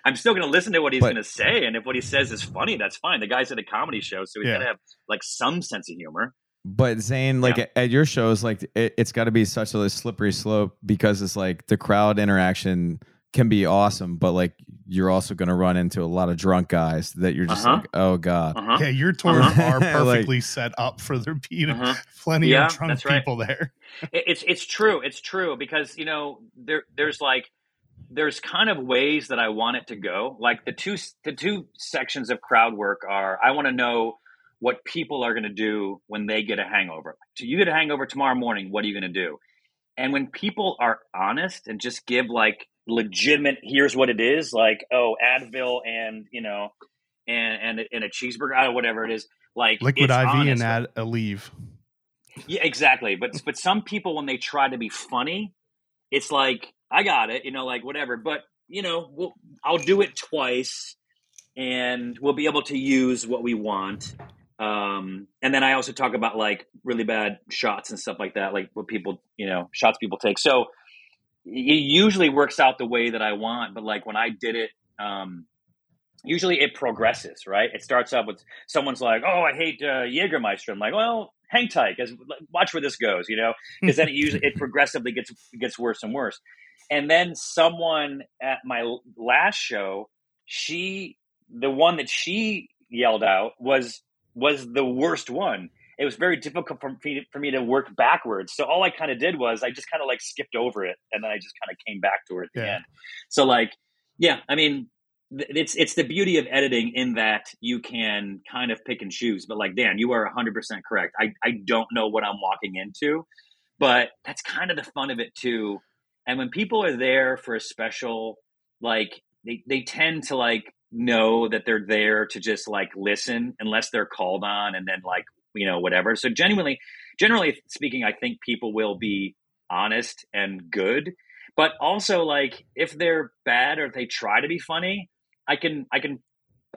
I'm still going to listen to what he's going to say, and if what he says is funny, that's fine. The guy's at a comedy show, so he's Yeah. got to have like some sense of humor. But Zane, like Yeah. at your shows, like it, it's got to be such a slippery slope because it's like the crowd interaction can be awesome, but like you're also going to run into a lot of drunk guys that you're just Uh-huh. like, oh god. Uh-huh. Yeah, your tours Uh-huh. are Like- perfectly set up for there being Uh-huh. plenty Yeah, of drunk that's right. people there. It's it's true. It's true because you know there there's like there's kind of ways that I want it to go. Like the two the two sections of crowd work are I want to know what people are going to do when they get a hangover. So you get a hangover tomorrow morning, what are you going to do? And when people are honest and just give like legitimate, here's what it is, like oh Advil and you know and and, and a cheeseburger, or whatever it is, like Liquid IV honest. and add a leave. Yeah, exactly. But but some people when they try to be funny, it's like I got it, you know, like whatever. But you know, we'll, I'll do it twice, and we'll be able to use what we want. Um, and then I also talk about like really bad shots and stuff like that, like what people, you know, shots people take. So it usually works out the way that I want. But like when I did it, um, usually it progresses, right? It starts up with someone's like, "Oh, I hate uh, Jägermeister." I'm like, "Well, hang tight, because watch where this goes," you know, because then it usually it progressively gets gets worse and worse. And then someone at my last show, she the one that she yelled out was was the worst one. It was very difficult for me, for me to work backwards. So all I kind of did was I just kind of like skipped over it, and then I just kind of came back to it at the Yeah. end. So like, yeah, I mean, th- it's it's the beauty of editing in that you can kind of pick and choose. But like Dan, you are 100% correct. I I don't know what I'm walking into, but that's kind of the fun of it too. And when people are there for a special, like they they tend to like know that they're there to just like listen unless they're called on and then like you know whatever. So genuinely, generally speaking, I think people will be honest and good. But also like if they're bad or if they try to be funny, I can I can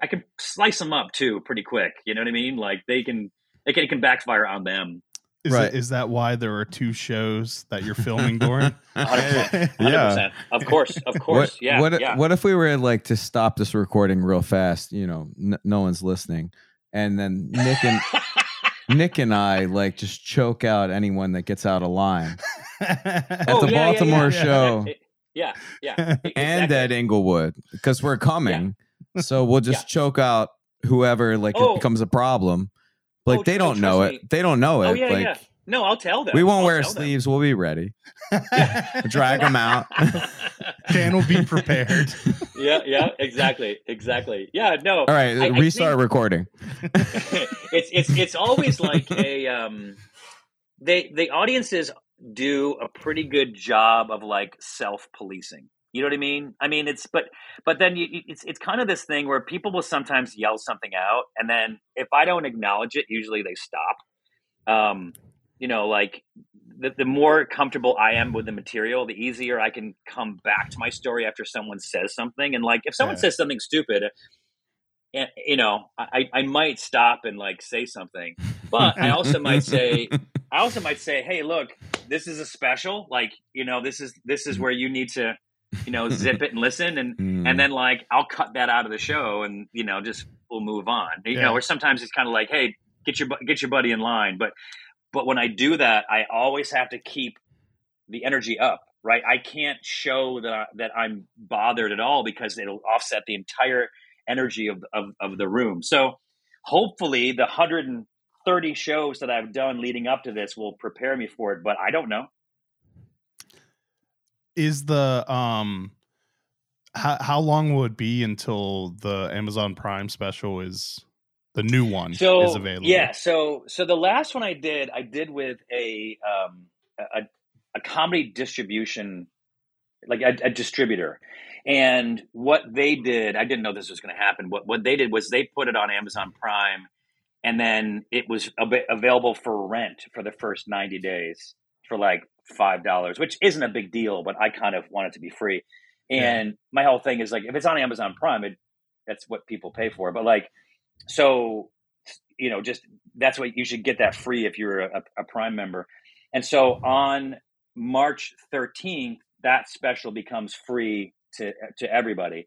I can slice them up too pretty quick. You know what I mean? Like they can it can, it can backfire on them. Is, Right. it, is that why there are two shows that you're filming, Doran? 100%. yeah. 100%. Of course, of course. What, yeah. what, yeah. what if we were like to stop this recording real fast? You know, n- no one's listening, and then Nick and Nick and I like just choke out anyone that gets out of line at Oh, the yeah, yeah, Baltimore yeah. show Yeah, yeah. and exactly. at Inglewood because we're coming. So we'll just choke out whoever like Oh. it becomes a problem. Like Oh, they oh, don't know trust it. They don't know it. Oh yeah, like yeah. No, I'll tell them. we won't I'll wear tell them. sleeves. We'll be ready. Drag them out. Dan will be prepared. yeah, yeah, exactly, exactly. Yeah, no. All right, I- I restart think- recording. it's it's it's always like a um they the audiences do a pretty good job of like self-policing you know what i mean? I mean it's but but then you, it's it's kind of this thing where people will sometimes yell something out and then if i don't acknowledge it usually they stop. Um you know like the, the more comfortable i am with the material the easier i can come back to my story after someone says something. And like if someone Yeah. says something stupid you know I, I might stop and like say something. But i also might say i also might say hey look this is a special. Like you know this is this is where you need to you know zip it and listen and Mm. and then like i'll cut that out of the show and you know just we'll move on. You Yeah. know or sometimes it's kind of like hey get your get your buddy in line. But but when i do that i always have to keep the energy up right? I can't show that I, that i'm bothered at all because it'll offset the entire energy of, of of the room. So hopefully the 130 shows that i've done leading up to this will prepare me for it but i don't know is the um how how long will it be until the Amazon Prime special is the new one so is available? yeah so so the last one i did i did with a um a, a comedy distribution like a, a distributor and what they did i didn't know this was going to happen what what they did was they put it on amazon prime and then it was ab- available for rent for the first 90 days for like five dollars which isn't a big deal but i kind of want it to be free. And my whole thing is like if it's on amazon prime it that's what people pay for. But like so you know just that's what you should get that free if you're a, a prime member. And so on march 13th that special becomes free to to everybody.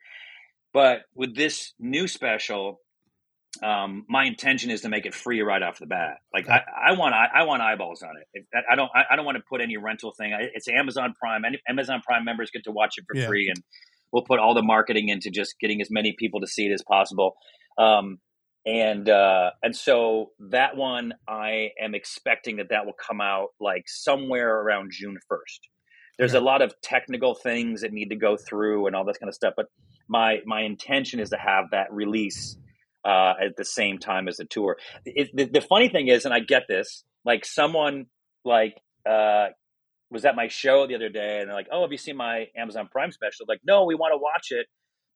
But with this new special um, my intention is to make it free right off the bat. Like I, I want, I, I, want eyeballs on it. I, don't, I, I, don't want to put any rental thing. It's Amazon Prime. Amazon Prime members get to watch it for yeah. free, and we'll put all the marketing into just getting as many people to see it as possible. Um, and uh, and so that one, I am expecting that that will come out like somewhere around June first. There's okay. a lot of technical things that need to go through and all this kind of stuff, but my my intention is to have that release uh, at the same time as the tour. It, the, the, funny thing is, and I get this, like someone like uh, was at my show the other day, and they're like, "Oh, have you seen my Amazon Prime special?" Like, no, we want to watch it,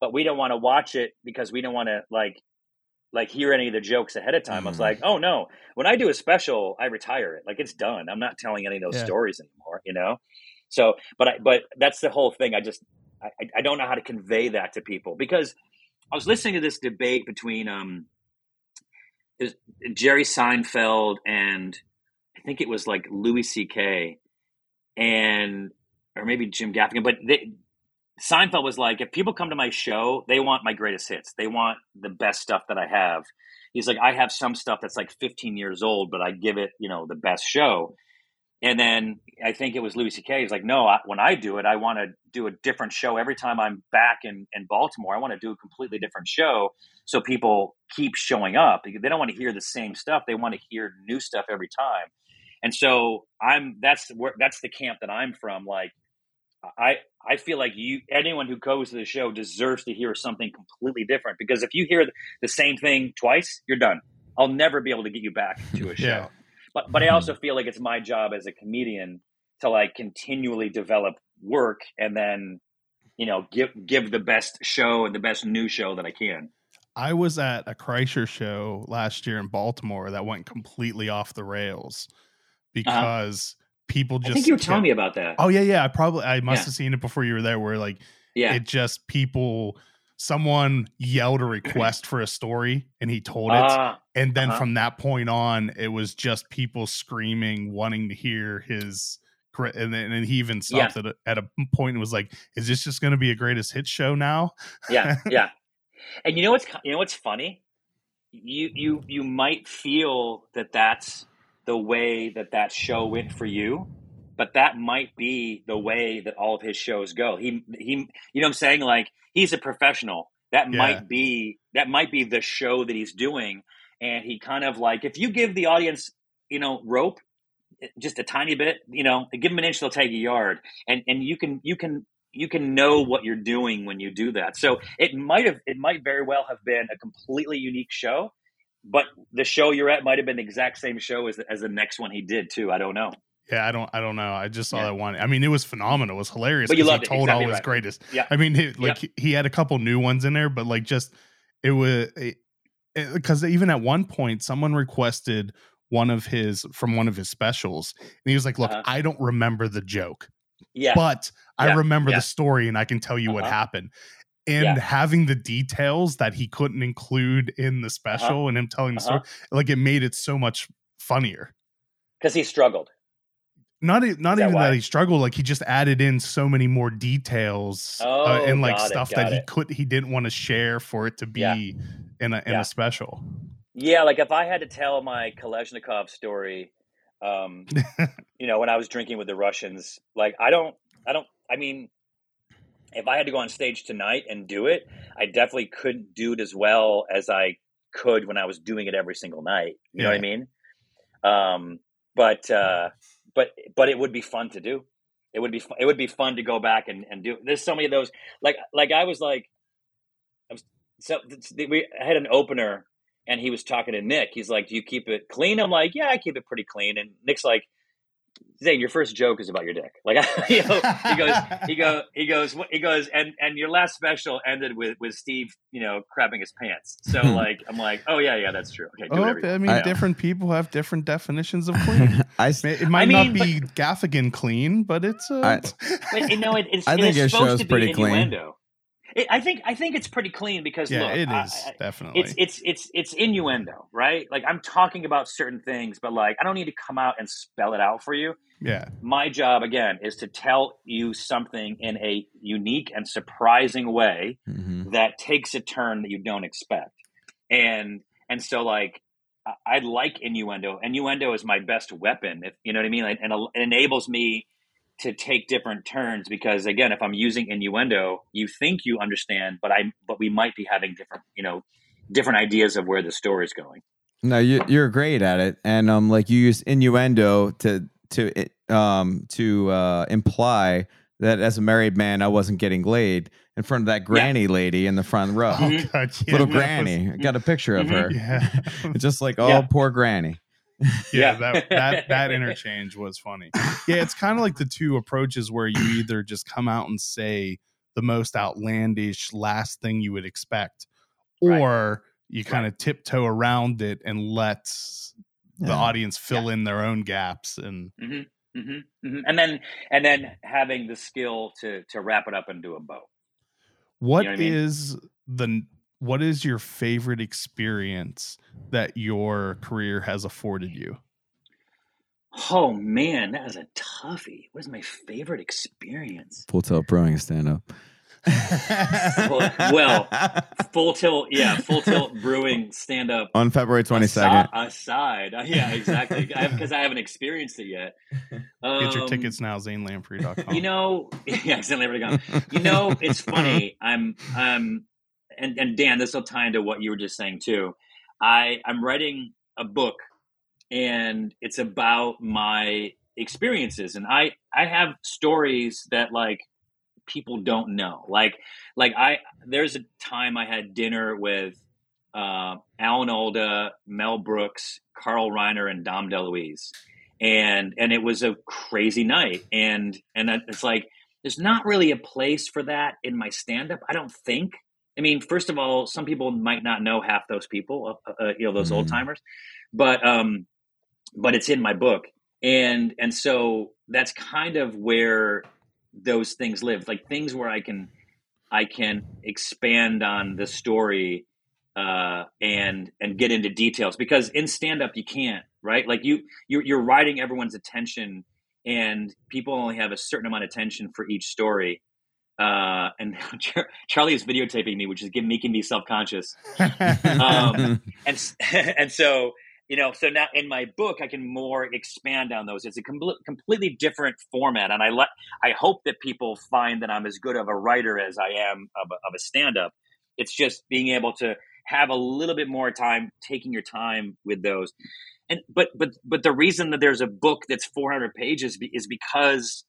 but we don't want to watch it because we don't want to like like hear any of the jokes ahead of time. Mm. I was like, mm. "Oh no, when I do a special, I retire it. Like it's done. I'm not telling any of those yeah. stories anymore." You know. So, but I, but that's the whole thing. I just I, I don't know how to convey that to people because I was listening to this debate between um, Jerry Seinfeld and I think it was like Louis C.K. and or maybe Jim Gaffigan, but they, Seinfeld was like, if people come to my show, they want my greatest hits. They want the best stuff that I have. He's like, I have some stuff that's like 15 years old, but I give it, you know, the best show. And then I think it was Louis C.K. He's like, no, I, when I do it, I want to do a different show every time I'm back in, in Baltimore. I want to do a completely different show so people keep showing up. They don't want to hear the same stuff. They want to hear new stuff every time. And so I'm that's where that's the camp that I'm from. Like I I feel like you anyone who goes to the show deserves to hear something completely different because if you hear the same thing twice, you're done. I'll never be able to get you back to a show. yeah. But but I also mm-hmm. feel like it's my job as a comedian to like continually develop work and then you know give give the best show and the best new show that I can. I was at a Kreischer show last year in Baltimore that went completely off the rails uh-huh. because uh-huh. people just. I think you were telling me about that. Oh yeah, yeah. I probably I must yeah. have seen it before you were there. Where like, yeah, it just people someone yelled a request for a story and he told it uh, and then uh-huh. from that point on it was just people screaming wanting to hear his and then and he even stopped yeah. at, a, at a point and was like is this just going to be a greatest hit show now yeah yeah and you know what's you know what's funny you you you might feel that that's the way that that show went for you but that might be the way that all of his shows go. He he you know what I'm saying like he's a professional. That yeah. might be that might be the show that he's doing and he kind of like if you give the audience, you know, rope eh, just a tiny bit, you know, give them an inch they'll take a yard and and you can you can you can know what you're doing when you do that. So it might have it might very well have been a completely unique show, but the show you're at might have been the exact same show as as the next one he did too. I don't know. Yeah, I don't, I don't know. I just saw yeah. that one. I mean, it was phenomenal. It was hilarious. But you loved he told exactly all his right. greatest. Yeah. I mean, it, like he had a couple new ones in there, but like just it was because even at one point, someone requested one of his from one of his specials, and he was like, "Look, uh-huh. I don't remember the joke, yeah, but yeah. I remember yeah. the story, and I can tell you uh-huh. what happened." And having the details that he couldn't include in the uh-huh. special, uh-huh. and him telling the story, uh-huh. like it made it so much funnier because he struggled not not even that he struggled like he just added in so many more details uh, oh, uh, and like stuff it, that he could he didn't want to share for it to be yeah. in a in yeah. a special yeah like if i had to tell my kalashnikov story um you know when i was drinking with the russians like i don't i don't i mean if i had to go on stage tonight and do it i definitely couldn't do it as well as i could when i was doing it every single night you yeah. know what i mean um but uh but but it would be fun to do. it would be it would be fun to go back and, and do. There's so many of those. Like like I was like, I was, so we had an opener, and he was talking to Nick. He's like, "Do you keep it clean?" I'm like, "Yeah, I keep it pretty clean." And Nick's like, Zane, your first joke is about your dick. Like, you know, he goes, he goes, he goes, he goes, and and your last special ended with with Steve, you know, crapping his pants. So like, I'm like, oh yeah, yeah, that's true. Okay, do oh, I mean, I, different people have different definitions of clean. I, it might I mean, not be but, Gaffigan clean, but it's. Uh, I, but, you know, it, it's. I think it your show's pretty innuendo. clean. It, I think I think it's pretty clean because yeah, look, it is I, definitely it's it's it's it's innuendo, right? Like I'm talking about certain things, but like I don't need to come out and spell it out for you. Yeah. My job again is to tell you something in a unique and surprising way mm-hmm. that takes a turn that you don't expect. And and so like I like innuendo. Innuendo is my best weapon, if you know what I mean. and it enables me to take different turns because again if i'm using innuendo you think you understand but i but we might be having different you know different ideas of where the story is going no you, you're great at it and um like you use innuendo to to um to uh imply that as a married man i wasn't getting laid in front of that granny yeah. lady in the front row oh, God, yeah, little granny was, i got a picture of mm-hmm. her yeah. just like oh yeah. poor granny yeah, that that that interchange was funny. Yeah, it's kind of like the two approaches where you either just come out and say the most outlandish last thing you would expect, or right. you kind of right. tiptoe around it and let the yeah. audience fill yeah. in their own gaps and. Mm-hmm. Mm-hmm, mm-hmm. And then, and then having the skill to to wrap it up into a bow. What, you know what is I mean? the what is your favorite experience that your career has afforded you? Oh man, that was a toughie. What is my favorite experience? Full Tilt Brewing stand up. well, full tilt, yeah, full tilt brewing stand up on February twenty second. Aside, aside, yeah, exactly, because I, I, haven't experienced it yet. Um, Get your um, tickets now, zanelamprey.com. You know, yeah, zanelamprey.com. You know, it's funny. I'm, I'm and, and Dan, this will tie into what you were just saying too. I I'm writing a book, and it's about my experiences, and I I have stories that like people don't know. Like like I there's a time I had dinner with uh, Alan Alda, Mel Brooks, Carl Reiner, and Dom DeLuise, and and it was a crazy night, and and it's like there's not really a place for that in my stand up. I don't think I mean, first of all, some people might not know half those people, uh, uh, you know, those mm-hmm. old timers, but um, but it's in my book, and and so that's kind of where those things live, like things where I can I can expand on the story uh, and and get into details because in stand up you can't, right? Like you you're, you're riding everyone's attention, and people only have a certain amount of attention for each story uh, and Charlie is videotaping me, which is making me self conscious. um, and and so you know, so now in my book, I can more expand on those. It's a com- completely different format, and I let I hope that people find that I'm as good of a writer as I am of a, of a stand up. It's just being able to have a little bit more time, taking your time with those. And but but but the reason that there's a book that's 400 pages is because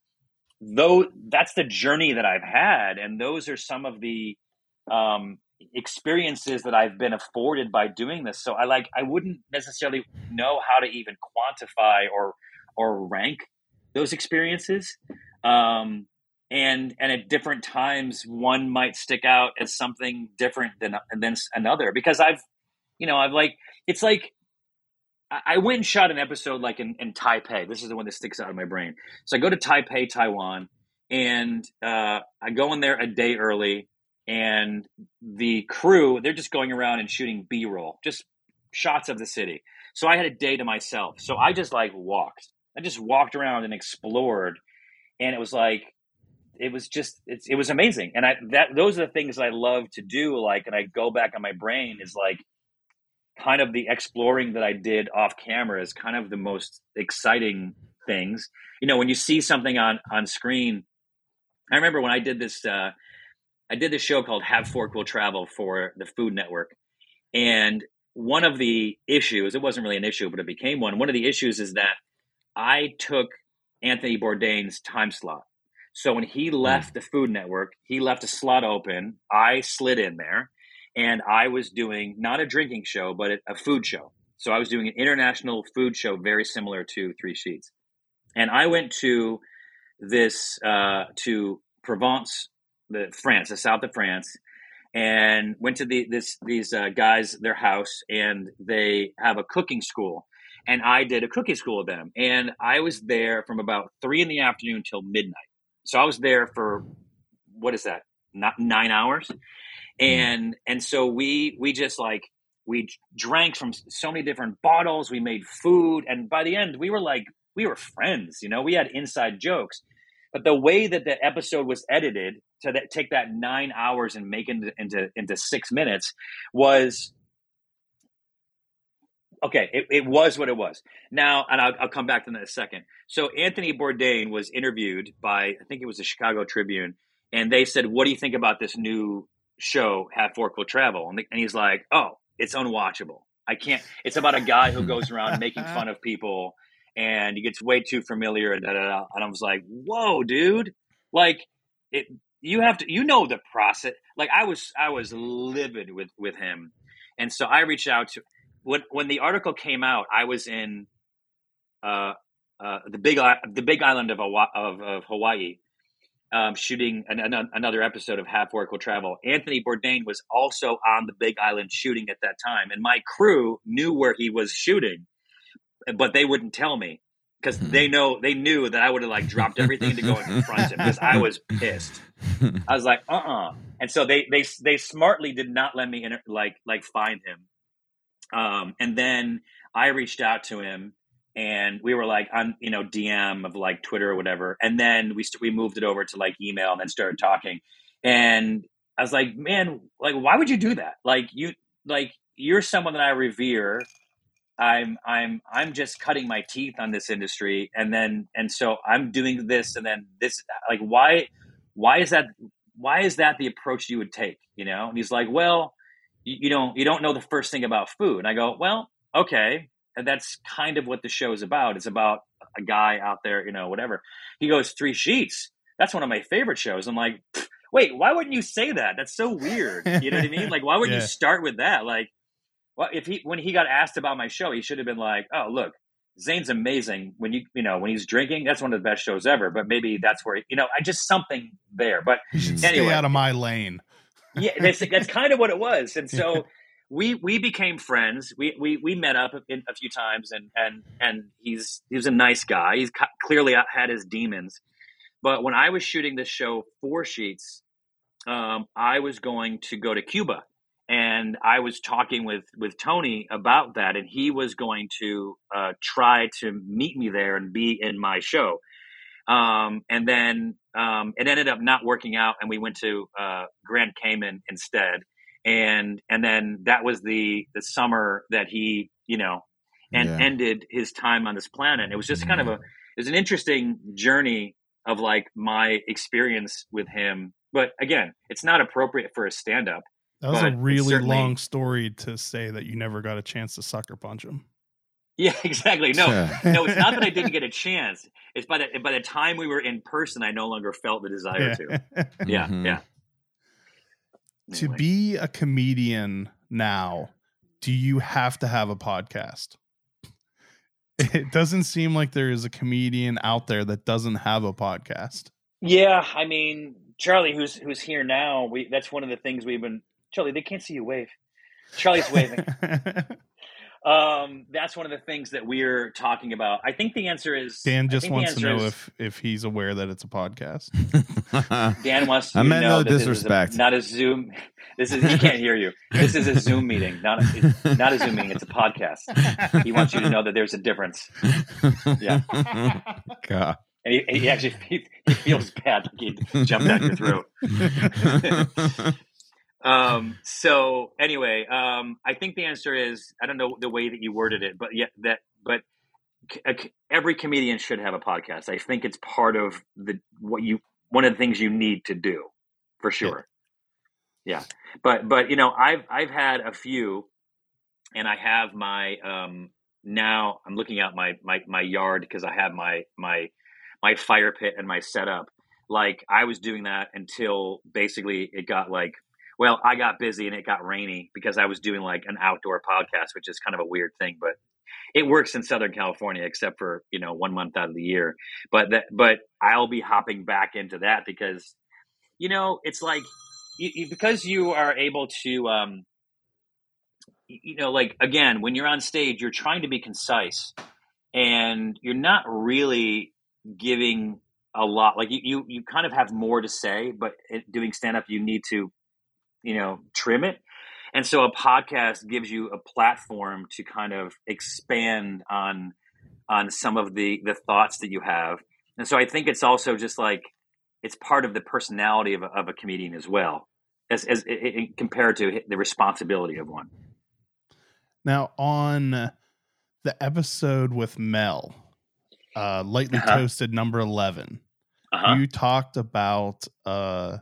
though that's the journey that I've had, and those are some of the um, experiences that I've been afforded by doing this. So I like I wouldn't necessarily know how to even quantify or or rank those experiences. Um, and and at different times, one might stick out as something different than than another because I've you know I've like it's like I went and shot an episode like in, in Taipei. This is the one that sticks out of my brain. So I go to Taipei, Taiwan, and uh, I go in there a day early, and the crew they're just going around and shooting B roll, just shots of the city. So I had a day to myself. So I just like walked. I just walked around and explored, and it was like it was just it was amazing. And I that those are the things I love to do. Like, and I go back on my brain is like kind of the exploring that I did off camera is kind of the most exciting things. You know, when you see something on on screen, I remember when I did this. Uh, I did this show called Have Fork Will Travel for the Food Network, and one of the issues it wasn't really an issue, but it became one. One of the issues is that I took Anthony Bourdain's time slot, So when he left the Food Network, he left a slot open. I slid in there, and I was doing not a drinking show, but a, food show. So I was doing an international food show, very similar to Three Sheets. And I went to this uh, to Provence, the France, the south of France, and went to the this these uh, guys their house, and they have a cooking school, and I did a cooking school with them, and I was there from about three in the afternoon till midnight. So I was there for what is that? Not nine hours, Mm. and and so we we just like we drank from so many different bottles. We made food, and by the end, we were like we were friends. You know, we had inside jokes. But the way that the episode was edited to that, take that nine hours and make it into into six minutes was okay. It, it was what it was. Now, and I'll, I'll come back to that in a second. So Anthony Bourdain was interviewed by I think it was the Chicago Tribune, and they said, "What do you think about this new show, Have Fork Will Travel?" And, the, and he's like, "Oh, it's unwatchable. I can't. It's about a guy who goes around making fun of people." and he gets way too familiar and da, da, da. and I was like, "Whoa, dude! Like it, you have to, you know, the process." Like I was, I was livid with with him, and so I reached out to when when the article came out. I was in uh, uh, the big the big island of of, of Hawaii. Um, shooting an, an, another episode of Half Will Travel. Anthony Bourdain was also on the Big Island shooting at that time, and my crew knew where he was shooting but they wouldn't tell me because hmm. they know they knew that I would have like dropped everything to go and confront him because I was pissed. I was like, uh, uh-uh. uh and so they they they smartly did not let me like like find him. Um, and then I reached out to him, and we were like on you know DM of like Twitter or whatever, and then we st- we moved it over to like email and then started talking, and I was like, man, like why would you do that? Like you like you're someone that I revere. I'm I'm I'm just cutting my teeth on this industry. And then and so I'm doing this and then this like why why is that why is that the approach you would take you know? And he's like well you, you don't you don't know the first thing about food. And I go well okay and that's kind of what the show is about it's about a guy out there you know whatever he goes three sheets that's one of my favorite shows I'm like wait why wouldn't you say that that's so weird you know what I mean like why would yeah. you start with that like well, if he when he got asked about my show, he should have been like, "Oh, look, Zane's amazing when you you know when he's drinking. That's one of the best shows ever." But maybe that's where you know I just something there. But anyway, stay out of my lane. yeah, that's that's kind of what it was, and so. We, we became friends. We, we, we met up in, a few times, and, and, and he's he was a nice guy. He's clearly had his demons, but when I was shooting this show four sheets, um, I was going to go to Cuba and I was talking with with Tony about that, and he was going to uh, try to meet me there and be in my show. Um, and then um, it ended up not working out, and we went to uh, Grand Cayman instead. And and then that was the the summer that he you know and yeah. ended his time on this planet. It was just kind of a it was an interesting journey of like my experience with him. But again, it's not appropriate for a stand up that was a really long story to say that you never got a chance to sucker punch him. Yeah, exactly. No, no, it's not that I didn't get a chance. It's by the by the time we were in person, I no longer felt the desire yeah. to. Yeah, mm-hmm. yeah. To be a comedian now, do you have to have a podcast? It doesn't seem like there is a comedian out there that doesn't have a podcast. Yeah, I mean, Charlie, who's who's here now, we that's one of the things we've been Charlie, they can't see you wave. Charlie's waving. um, that's one of the things that we're talking about. I think the answer is Dan just wants to know is, if if he's aware that it's a podcast. Dan wants to I meant know no disrespect. A, not a Zoom. This is he can't hear you. This is a Zoom meeting, not a, not a Zoom meeting. It's a podcast. He wants you to know that there's a difference. Yeah. God. And he, he actually he, he feels bad like he jumped down your throat. Um, so anyway, um, I think the answer is I don't know the way that you worded it, but yeah, that but every comedian should have a podcast. I think it's part of the what you one of the things you need to do for sure. Yeah, but but you know I've I've had a few, and I have my um now I'm looking out my my my yard because I have my my my fire pit and my setup like I was doing that until basically it got like, well, I got busy and it got rainy because I was doing like an outdoor podcast, which is kind of a weird thing, but it works in Southern California, except for you know one month out of the year. But that, but I'll be hopping back into that because you know it's like you, you, because you are able to, um, you know, like again when you're on stage, you're trying to be concise, and you're not really giving a lot. Like you, you, you kind of have more to say, but doing stand up, you need to, you know, trim it and so a podcast gives you a platform to kind of expand on on some of the the thoughts that you have and so i think it's also just like it's part of the personality of a, of a comedian as well as, as it, it, compared to the responsibility of one now on the episode with mel uh lightly uh-huh. toasted number 11 uh-huh. you talked about a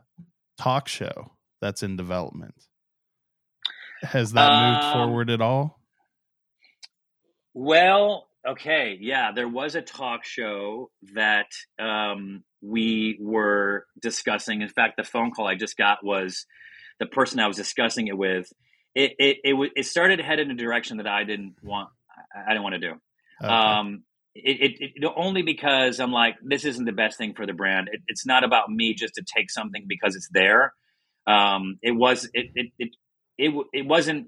talk show that's in development has that moved um, forward at all? Well, okay, yeah, there was a talk show that um, we were discussing. In fact, the phone call I just got was the person I was discussing it with. It it it, it started to head in a direction that I didn't want. I didn't want to do. Okay. Um, it, it, it, only because I'm like, this isn't the best thing for the brand. It, it's not about me just to take something because it's there. Um, it was it, it, it it it wasn't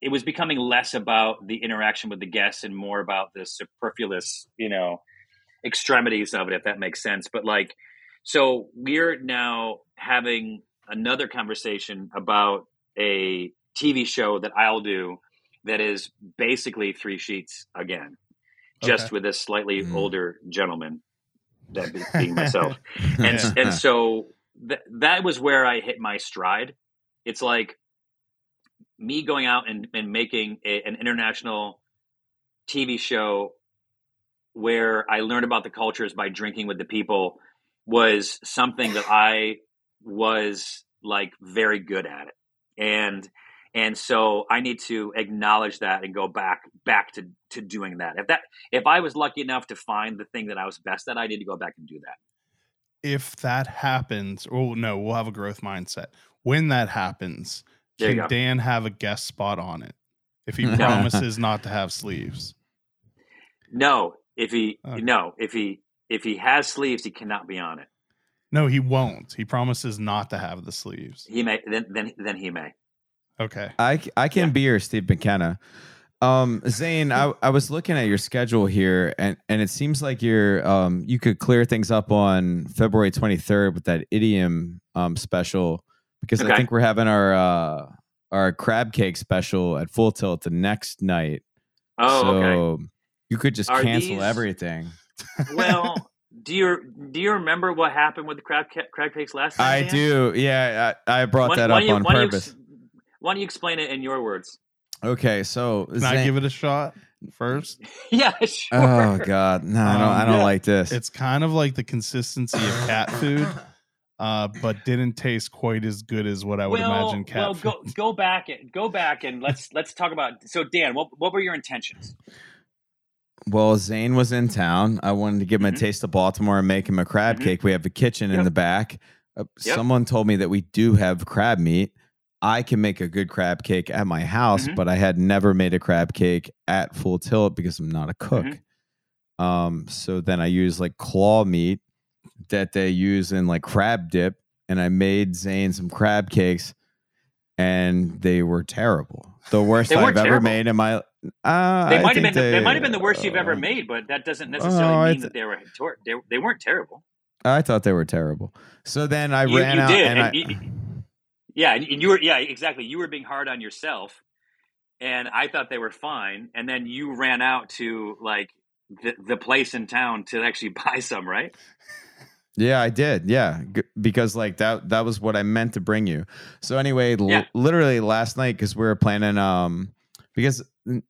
it was becoming less about the interaction with the guests and more about the superfluous you know extremities of it if that makes sense but like so we're now having another conversation about a tv show that i'll do that is basically three sheets again just okay. with a slightly mm. older gentleman that being myself and and so th- that was where i hit my stride it's like me going out and, and making a, an international TV show where I learned about the cultures by drinking with the people was something that I was like very good at it. And and so I need to acknowledge that and go back back to to doing that. If that if I was lucky enough to find the thing that I was best at, I need to go back and do that. If that happens, oh no, we'll have a growth mindset. When that happens, can Dan have a guest spot on it if he promises not to have sleeves? No, if he okay. no, if he if he has sleeves, he cannot be on it. No, he won't. He promises not to have the sleeves. He may then then then he may. Okay. I I can yeah. be your Steve McKenna. Um, Zane, I, I was looking at your schedule here, and, and it seems like you're um you could clear things up on February 23rd with that idiom um special because okay. I think we're having our uh, our crab cake special at Full Tilt the next night. Oh, so okay. You could just Are cancel these... everything. well, do you do you remember what happened with the crab crab cakes last time? I do. Yeah, I, I brought that up you, on purpose. You, why don't you explain it in your words? Okay, so can Zane... I give it a shot first? yeah, sure. Oh God, no, I don't. I don't yeah. like this. It's kind of like the consistency of cat food uh, but didn't taste quite as good as what I would well, imagine cat well, food. go go back and go back and let's let's talk about. So Dan, what what were your intentions? Well, Zane was in town. I wanted to give him mm-hmm. a taste of Baltimore and make him a crab mm-hmm. cake. We have a kitchen yep. in the back. Uh, yep. Someone told me that we do have crab meat. I can make a good crab cake at my house, mm-hmm. but I had never made a crab cake at full tilt because I'm not a cook. Mm-hmm. Um, so then I use like claw meat that they use in like crab dip, and I made Zane some crab cakes, and they were terrible. The worst I've terrible. ever made in my. Uh, they might have been. They, they might have been the worst you've ever uh, made, but that doesn't necessarily mean that they were. They, they weren't terrible. I thought they were terrible. So then I you, ran you out did, and, and I, you, yeah, and you were yeah exactly. You were being hard on yourself, and I thought they were fine. And then you ran out to like the, the place in town to actually buy some, right? Yeah, I did. Yeah, G- because like that that was what I meant to bring you. So anyway, yeah. l- literally last night cuz we were planning um because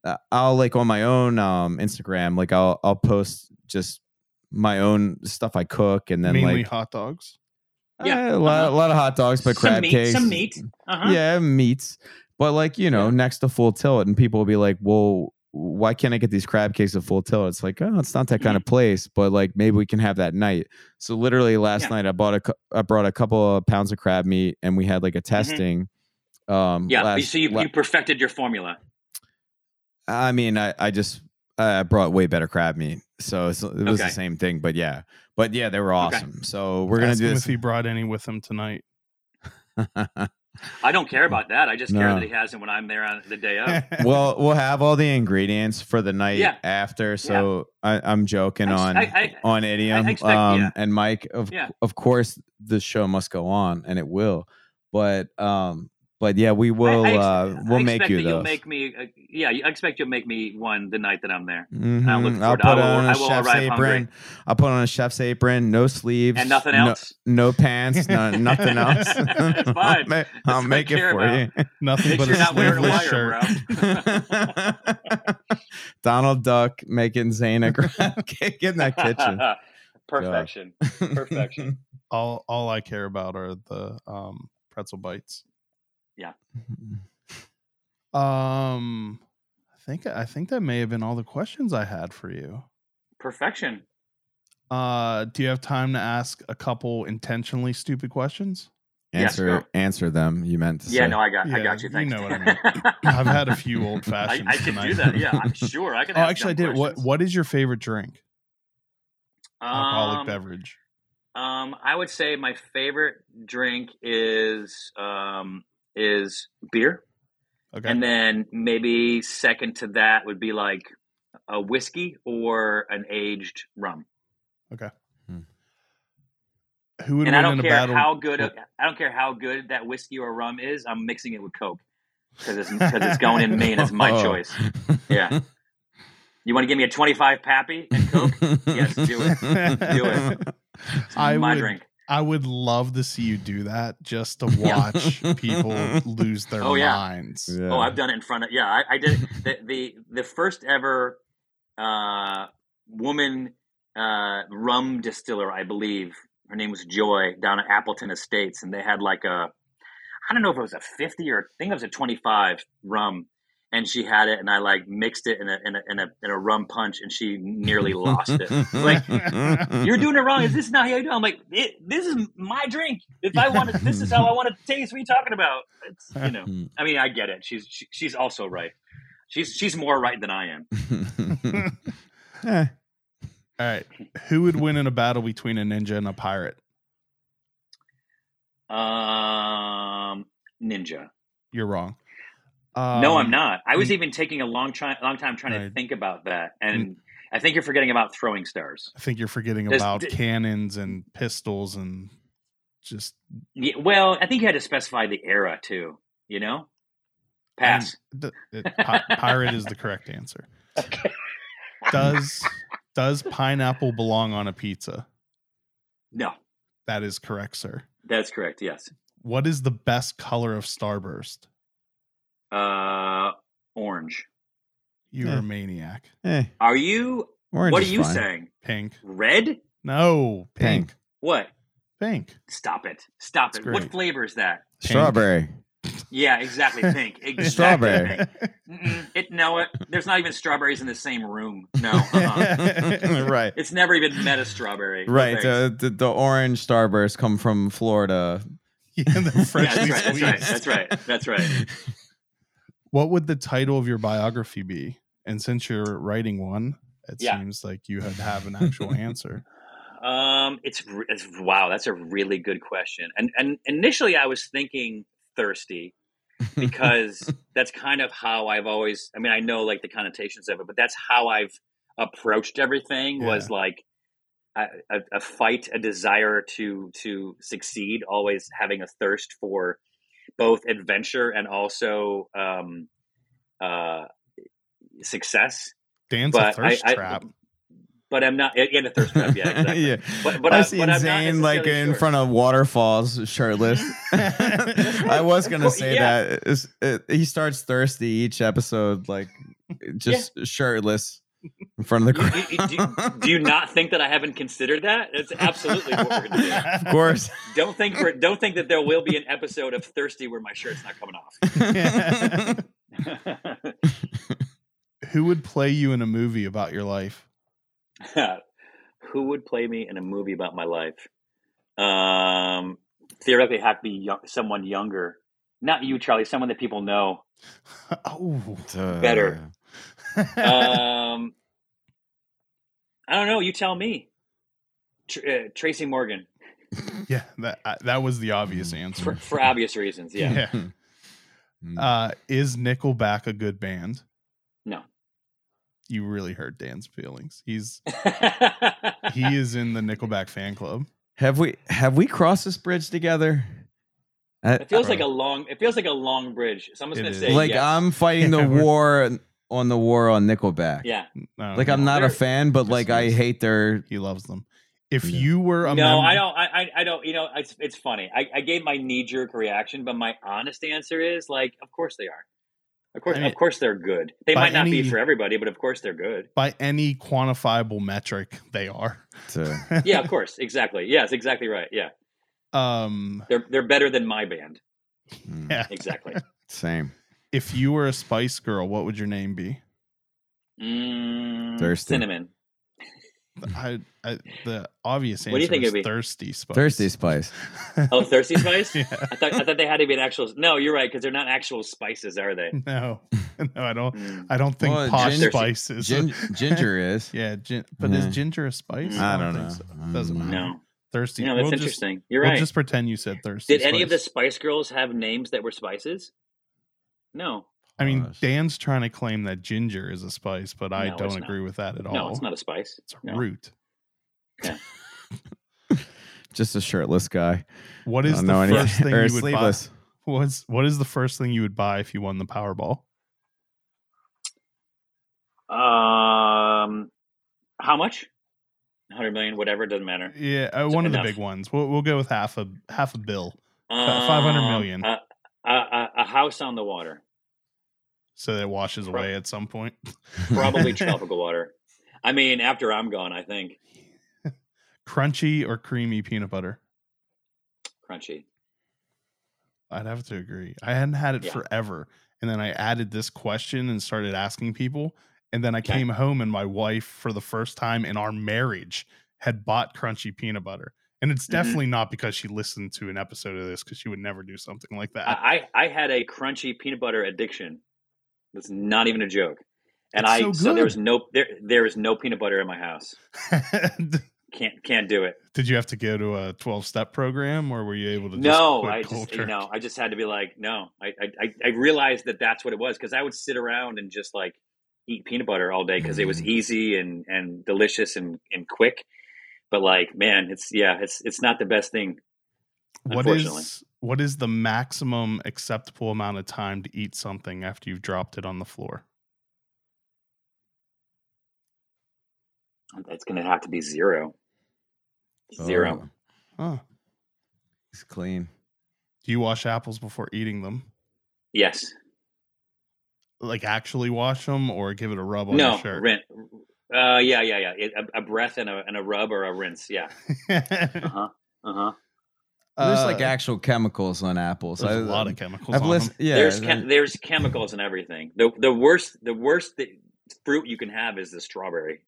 uh, I'll like on my own um Instagram like I'll I'll post just my own stuff I cook and then Mainly like hot dogs. Yeah, uh, a, lot, uh-huh. a lot of hot dogs, but crab meat, cakes, some meat. Uh-huh. Yeah, meats. But like you know, yeah. next to full tilt, and people will be like, "Well, why can't I get these crab cakes at Full Tilt? It's like, oh, it's not that kind of place, but like maybe we can have that night. So literally last Yeah. night I bought a I brought a couple of pounds of crab meat and we had like a testing. Um, Yeah. last- so you, la- you perfected your formula. I mean, I, I just I brought way better crab meat, so it was Okay. the same thing. But yeah, but yeah, they were Okay. awesome. So we're gonna Ask do him this. if he brought any with him tonight. I don't care about that. I just care that he has it when I'm there on the day of. well, we'll have all the ingredients for the night Yeah. after. So I, I'm joking I- on I- I- on idiom. I expect- um, yeah. and Mike, of Yeah. of course, the show must go on, and it will. But um, but yeah, we will. I, I ex- uh, we'll I make you that you'll make me. Uh, yeah, I expect you'll make me one the night that I'm there. Mhm. I look I'll put I'll, on I a will chef's arrive hungry. apron. I'll put on a chef's apron, no sleeves, And nothing else? no, pants, no, nothing else. It's I'll, fine. ma- I'll what make it care for you. Nothing Make but sure a you're not wearing a sleeveless wire, shirt. bro. Donald Duck making Zane a crab cake in that kitchen. Perfection. Perfection. all all I care about are the um, pretzel bites. Um, I think I think that may have been all the questions I had for you. Perfection. Uh, do you have time to ask a couple intentionally stupid questions? Answer bro. answer them. You meant to say. Yeah, say. no, I got, I got you. you know what I mean. I've had a few old I, fashions. I can tonight. do that. Yeah, I'm sure. I can. oh, actually, I dumb did. What. What is your favorite drink? Alcoholic Um, beverage. Um, I would say my favorite drink is um is beer, Okay. and then maybe second to that would be like a whiskey or an aged rum. Okay. Hmm. Who would and win I in don't a care battle? how good I don't care how good that whiskey or rum is. I'm mixing it with Coke because it's because it's going in me and it's my Oh. choice. Yeah. You want to give me a 25 Pappy and Coke? Yes, do it. Do it. It's I my would- drink. I would love to see you do that just to watch people lose their Oh, yeah. minds. Yeah. Oh, I've done it in front of yeah. I, I did the, the the first ever uh, woman uh, rum distiller, I believe. Her name was Joy down at Appleton Estates, and they had like a I don't know if it was a fifty or I think it was a twenty five rum, and she had it, and I like mixed it in a in a in a, in a rum punch, and she nearly lost it. Like you're doing it wrong. Is this not how you do? it?" I'm like, it, this is my drink. If I want to, this is how I want to taste. What are you talking about? It's you know. I mean, I get it. She's she, she's also right. She's she's more right than I am. Eh, All right. Who would win in a battle between a ninja and a pirate? Um, ninja. You're wrong. No, I'm Um, not. I was mm. even taking a long try, long time trying to Right. Mm. think about that, and I think you're forgetting about throwing stars. I think you're forgetting There's- about d- cannons and pistols and just Yeah, well, I think you had to specify the era too. You know, pass. the- it- pi- pirate is the correct answer. Okay. Does does pineapple belong on a pizza? No, That is correct, sir. that's correct. Yes. What is the best color of Starburst? Uh, orange. You're Yeah. a maniac. eh, Are you? orange what are you fine. saying? Pink. Red? No, pink. Pink. What? Pink. Stop it! Stop It's it! great. What flavor is that? Pink. Strawberry. Yeah, exactly. Pink. Exactly Strawberry. pink. It no. It, there's not even strawberries in the same room. No. Uh-uh. right. It's never even met a strawberry. Right. thanks. Uh, the, the orange starburst come from Florida. Yeah, they're yeah, freshly that's right. That's right. That's right. That's right. What would the title of your biography be? And since you're writing one, it Yeah. seems like you had to have an actual answer. Um, it's, it's wow. That's a really good question. And and initially, I was thinking thirsty because that's kind of how I've always. I mean, I know like the connotations of it, but that's how I've approached everything. Was like a, a, a fight, a desire to to succeed, always having a thirst for both adventure and also um, uh, success. Dance a But I- thirst I- trap. But I'm not in a thirst trap. Yeah, exactly. yeah. But, but, I I, seen but I'm not Zane like in front of waterfalls, shirtless. I was gonna say yeah. that it- he starts thirsty each episode, like just shirtless in front of the crowd. you- you- do, you, do you not think that I haven't considered that? It's absolutely what we're going to do. of course. do. Don't think for, don't think that there will be an episode of Thirsty where my shirt's not coming off. Who would play you in a movie about your life? Who would play me in a movie about my life? Um, theoretically, it'd have to be young, someone younger. Not you, Charlie. Someone that people know. oh, Better. Um, I don't know. You tell me. Tr- uh, Tracy Morgan yeah, that uh, that was the obvious answer. for, for obvious reasons. Yeah. Mm. Uh, is Nickelback a good band? No. You really hurt Dan's feelings. He's he is in the Nickelback fan club. have we have we crossed this bridge together? It feels like a long. It feels like a long bridge. Someone's It gonna is. say like yes. I'm fighting the war on the war on Nickelback. Yeah. No, Like I'm not a They're- fan, but like I hate their. he loves them. If Yeah. you were a No, mem- I don't. I, I, I don't. You know, it's it's funny. I, I gave my knee jerk reaction, but my honest answer is like, of course they are. Of course, I mean, of course they're good. They might not any- be for everybody, but of course they're good. by any quantifiable metric, they are. To, Yeah, of course, exactly. Yes, exactly right. Yeah, um. they're they're better than my band. Mm, Yeah. Exactly. Same. If you were a Spice Girl, what would your name be? Mm, Thirsty. cinnamon. I, I the obvious answer What do you think is it'd be? thirsty Spice. Thirsty Spice. Oh, thirsty spice. yeah. I thought I thought they had to be an actual. No, you're right because they're not actual spices, are they? No, no, I don't. Mm. I don't think Well, posh ginger- spice is. Gin- ginger is. yeah, gin, but Yeah. is ginger a spice? I don't think know. so. I Doesn't don't matter. No, Thirsty. no, that's we'll just- interesting. You're right. we'll right. just pretend you said thirsty. Did any of the Spice. Spice Girls have names that were spices? No, I mean, Dan's trying to claim that ginger is a spice, but I No, don't not. agree with that at all. no, it's not a spice. It's a No. root. Just a shirtless guy. What is the know any- first thing or you would buy? What's what is the first thing you would buy if you won the Powerball? Um, how much? Hundred million, whatever. Doesn't matter. Yeah, uh, one of the big ones. We'll, we'll go with half a half a bill, Five hundred Um, million. A, a, a, a house on the water, so that it washes Pro- away at some point. probably tropical water. I mean, after I'm gone, I think Crunchy or creamy peanut butter? crunchy. I'd have to agree. I hadn't had it Yeah. forever, and then I added this question and started asking people, and then I Okay. came home and my wife, for the first time in our marriage, had bought crunchy peanut butter. And it's Mhm. definitely not because she listened to an episode of this, because she would never do something like that. I, I I had a crunchy peanut butter addiction. That's not even a joke. And It's I so so, there was no there there is no peanut butter in my house. Can't can't do it. Did you have to go to a twelve step program, or were you able to? Just no, I cold just you know I just had to be like no. I I I- I realized that that's what it was because I would sit around and just like eat peanut butter all day because it was Mm. easy and and delicious and and quick. But like man, it's yeah, it's it's not the best thing. What unfortunately. is what is the maximum acceptable amount of time to eat something after you've dropped it on the floor? It's gonna have to be zero. Zero. Oh, Huh. he's clean. Do you wash apples before eating them? Yes. Like actually wash them, or give it a rub on no. your shirt? Rin- uh, yeah, yeah, yeah. It- A, a breath and a and a rub or a rinse. Yeah. Uh huh. Uh huh. There's like Uh, actual chemicals on apples. There's a I- lot of chemicals I've on listened. them. Yeah, there's chem- there's chemicals in everything. The the worst the worst th- fruit you can have is the strawberry.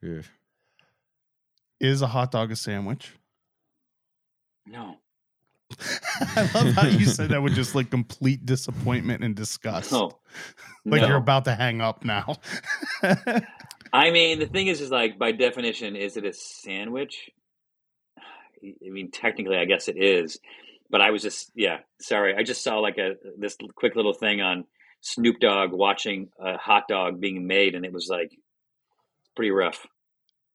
Yeah. Is a hot dog a sandwich? No. I love how you said that with just like complete disappointment and disgust. No. Like No. you're about to hang up now. I mean, the thing is, is like by definition, is it a sandwich? I mean, technically, I guess it is. But I was just, yeah, sorry. I just saw like a this quick little thing on Snoop Dogg watching a hot dog being made, and it was like pretty rough.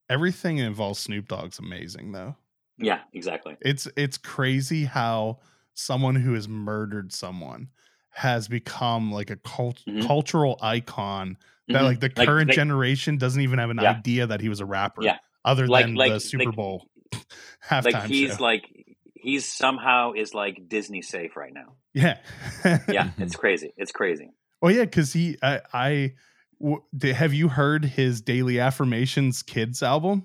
Everything involves Snoop Dogg's amazing though. Yeah, exactly. It's it's crazy how someone who has murdered someone has become like a cult- Mhm. cultural icon that Mhm. like the current like- generation doesn't even have an Yeah. idea that he was a rapper. Yeah. Other Like- than like- the Super like- Bowl halftime like he's show. like he's somehow is like Disney safe right now. yeah. Yeah, it's crazy. It's crazy. Oh yeah, because he I, I w- have you heard his Daily Affirmations kids album?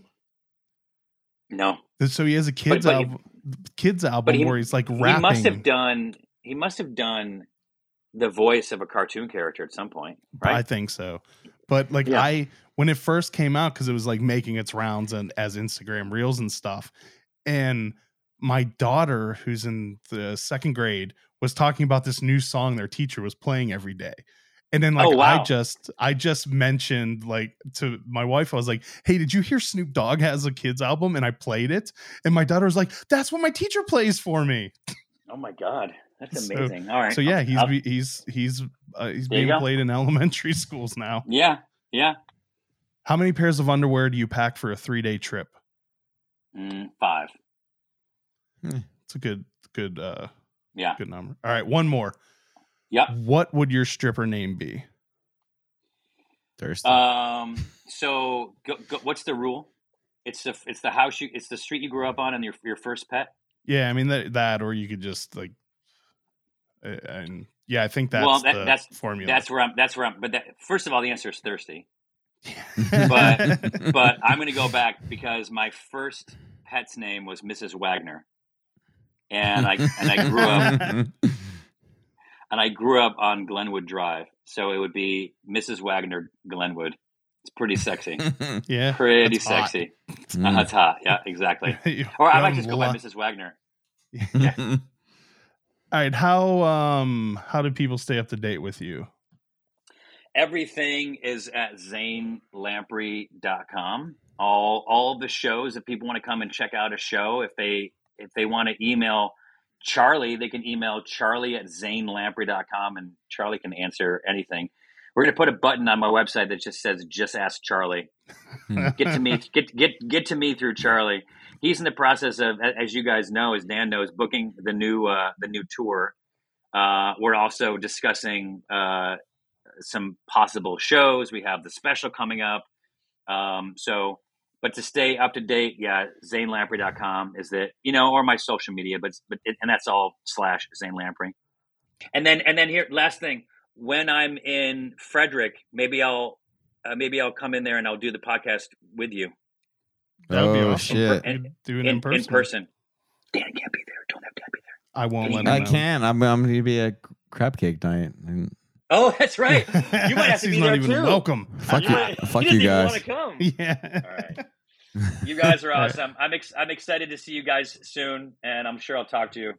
No, So he has a kids but he- album, kids album he- where he's like rapping. he must have done. He must have done the voice of a cartoon character at some point, right? I think so. But like Yeah. I when it first came out because it was like making its rounds and as Instagram reels and stuff, and my daughter who's in the second grade was talking about this new song their teacher was playing every day. And then like Oh, wow. I just I just mentioned like to my wife, I was like, Hey, did you hear Snoop Dogg has a kids album? And I played it. And my daughter was like, That's what my teacher plays for me. Oh my god, that's So- amazing. All right. So yeah, he's I'll- he's he's uh, he's being played in elementary schools now. yeah, yeah. How many pairs of underwear do you pack for a three day trip? Mm, five. It's a good good uh Yeah. good number. All right, one more. Yep. What would your stripper name be? Thirsty. Um. So, go, go, what's the rule? It's the it's the house you it's the street you grew up on and your your first pet. Yeah, I mean that that or you could just like and yeah, I think that's Well, that- the that's- formula. That's where I'm. That's where I'm. But that, first of all, the answer is thirsty. but- But I'm going to go back because my first pet's name was Mrs. Wagner, and I and I grew up and I grew up on Glenwood Drive, so it would be Mrs. Wagner Glenwood. It's pretty sexy, yeah, pretty that's hot. sexy. Mm. Uh, That's hot. Yeah, exactly. Or I might young just go by Mrs. Wagner. All right, how um how do people stay up to date with you? Everything is at zanelamprey.com. All all the shows, if people want to come and check out a show, if they if they want to email Charlie, they can email Charlie at zanelamprey.com and Charlie can answer anything. We're gonna put a button on my website that just says just ask Charlie. Get to me get get get to me through Charlie. He's in the process of as you guys know, as Dan knows, booking the new uh the new tour. Uh, we're also discussing uh, some possible shows. We have the special coming up. Um, so, but to stay up to date, yeah, zanelamprey.com is that, you know, or my social media, but, but, it, and that's all slash Zane Lamprey. And then, and then here, last thing, when I'm in Frederick, maybe I'll, uh, maybe I'll come in there and I'll do the podcast with you That would be oh awesome. shit! And- do it in, in, person. in person. Dan can't be there. Don't have Dan be there. I won't let him I know. can. I'm. I'm going to be a crab cake night. And Oh, that's right. You might have to be not there even too. welcome. fuck you, might- fuck you doesn't even guys. come. yeah. All right. You guys are awesome. I'm ex- I'm excited to see you guys soon, and I'm sure I'll talk to you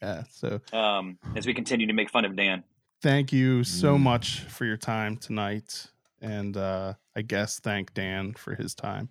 Yeah. So um, as we continue to make fun of Dan. thank you so Mm. much for your time tonight. And uh I guess thank Dan for his time.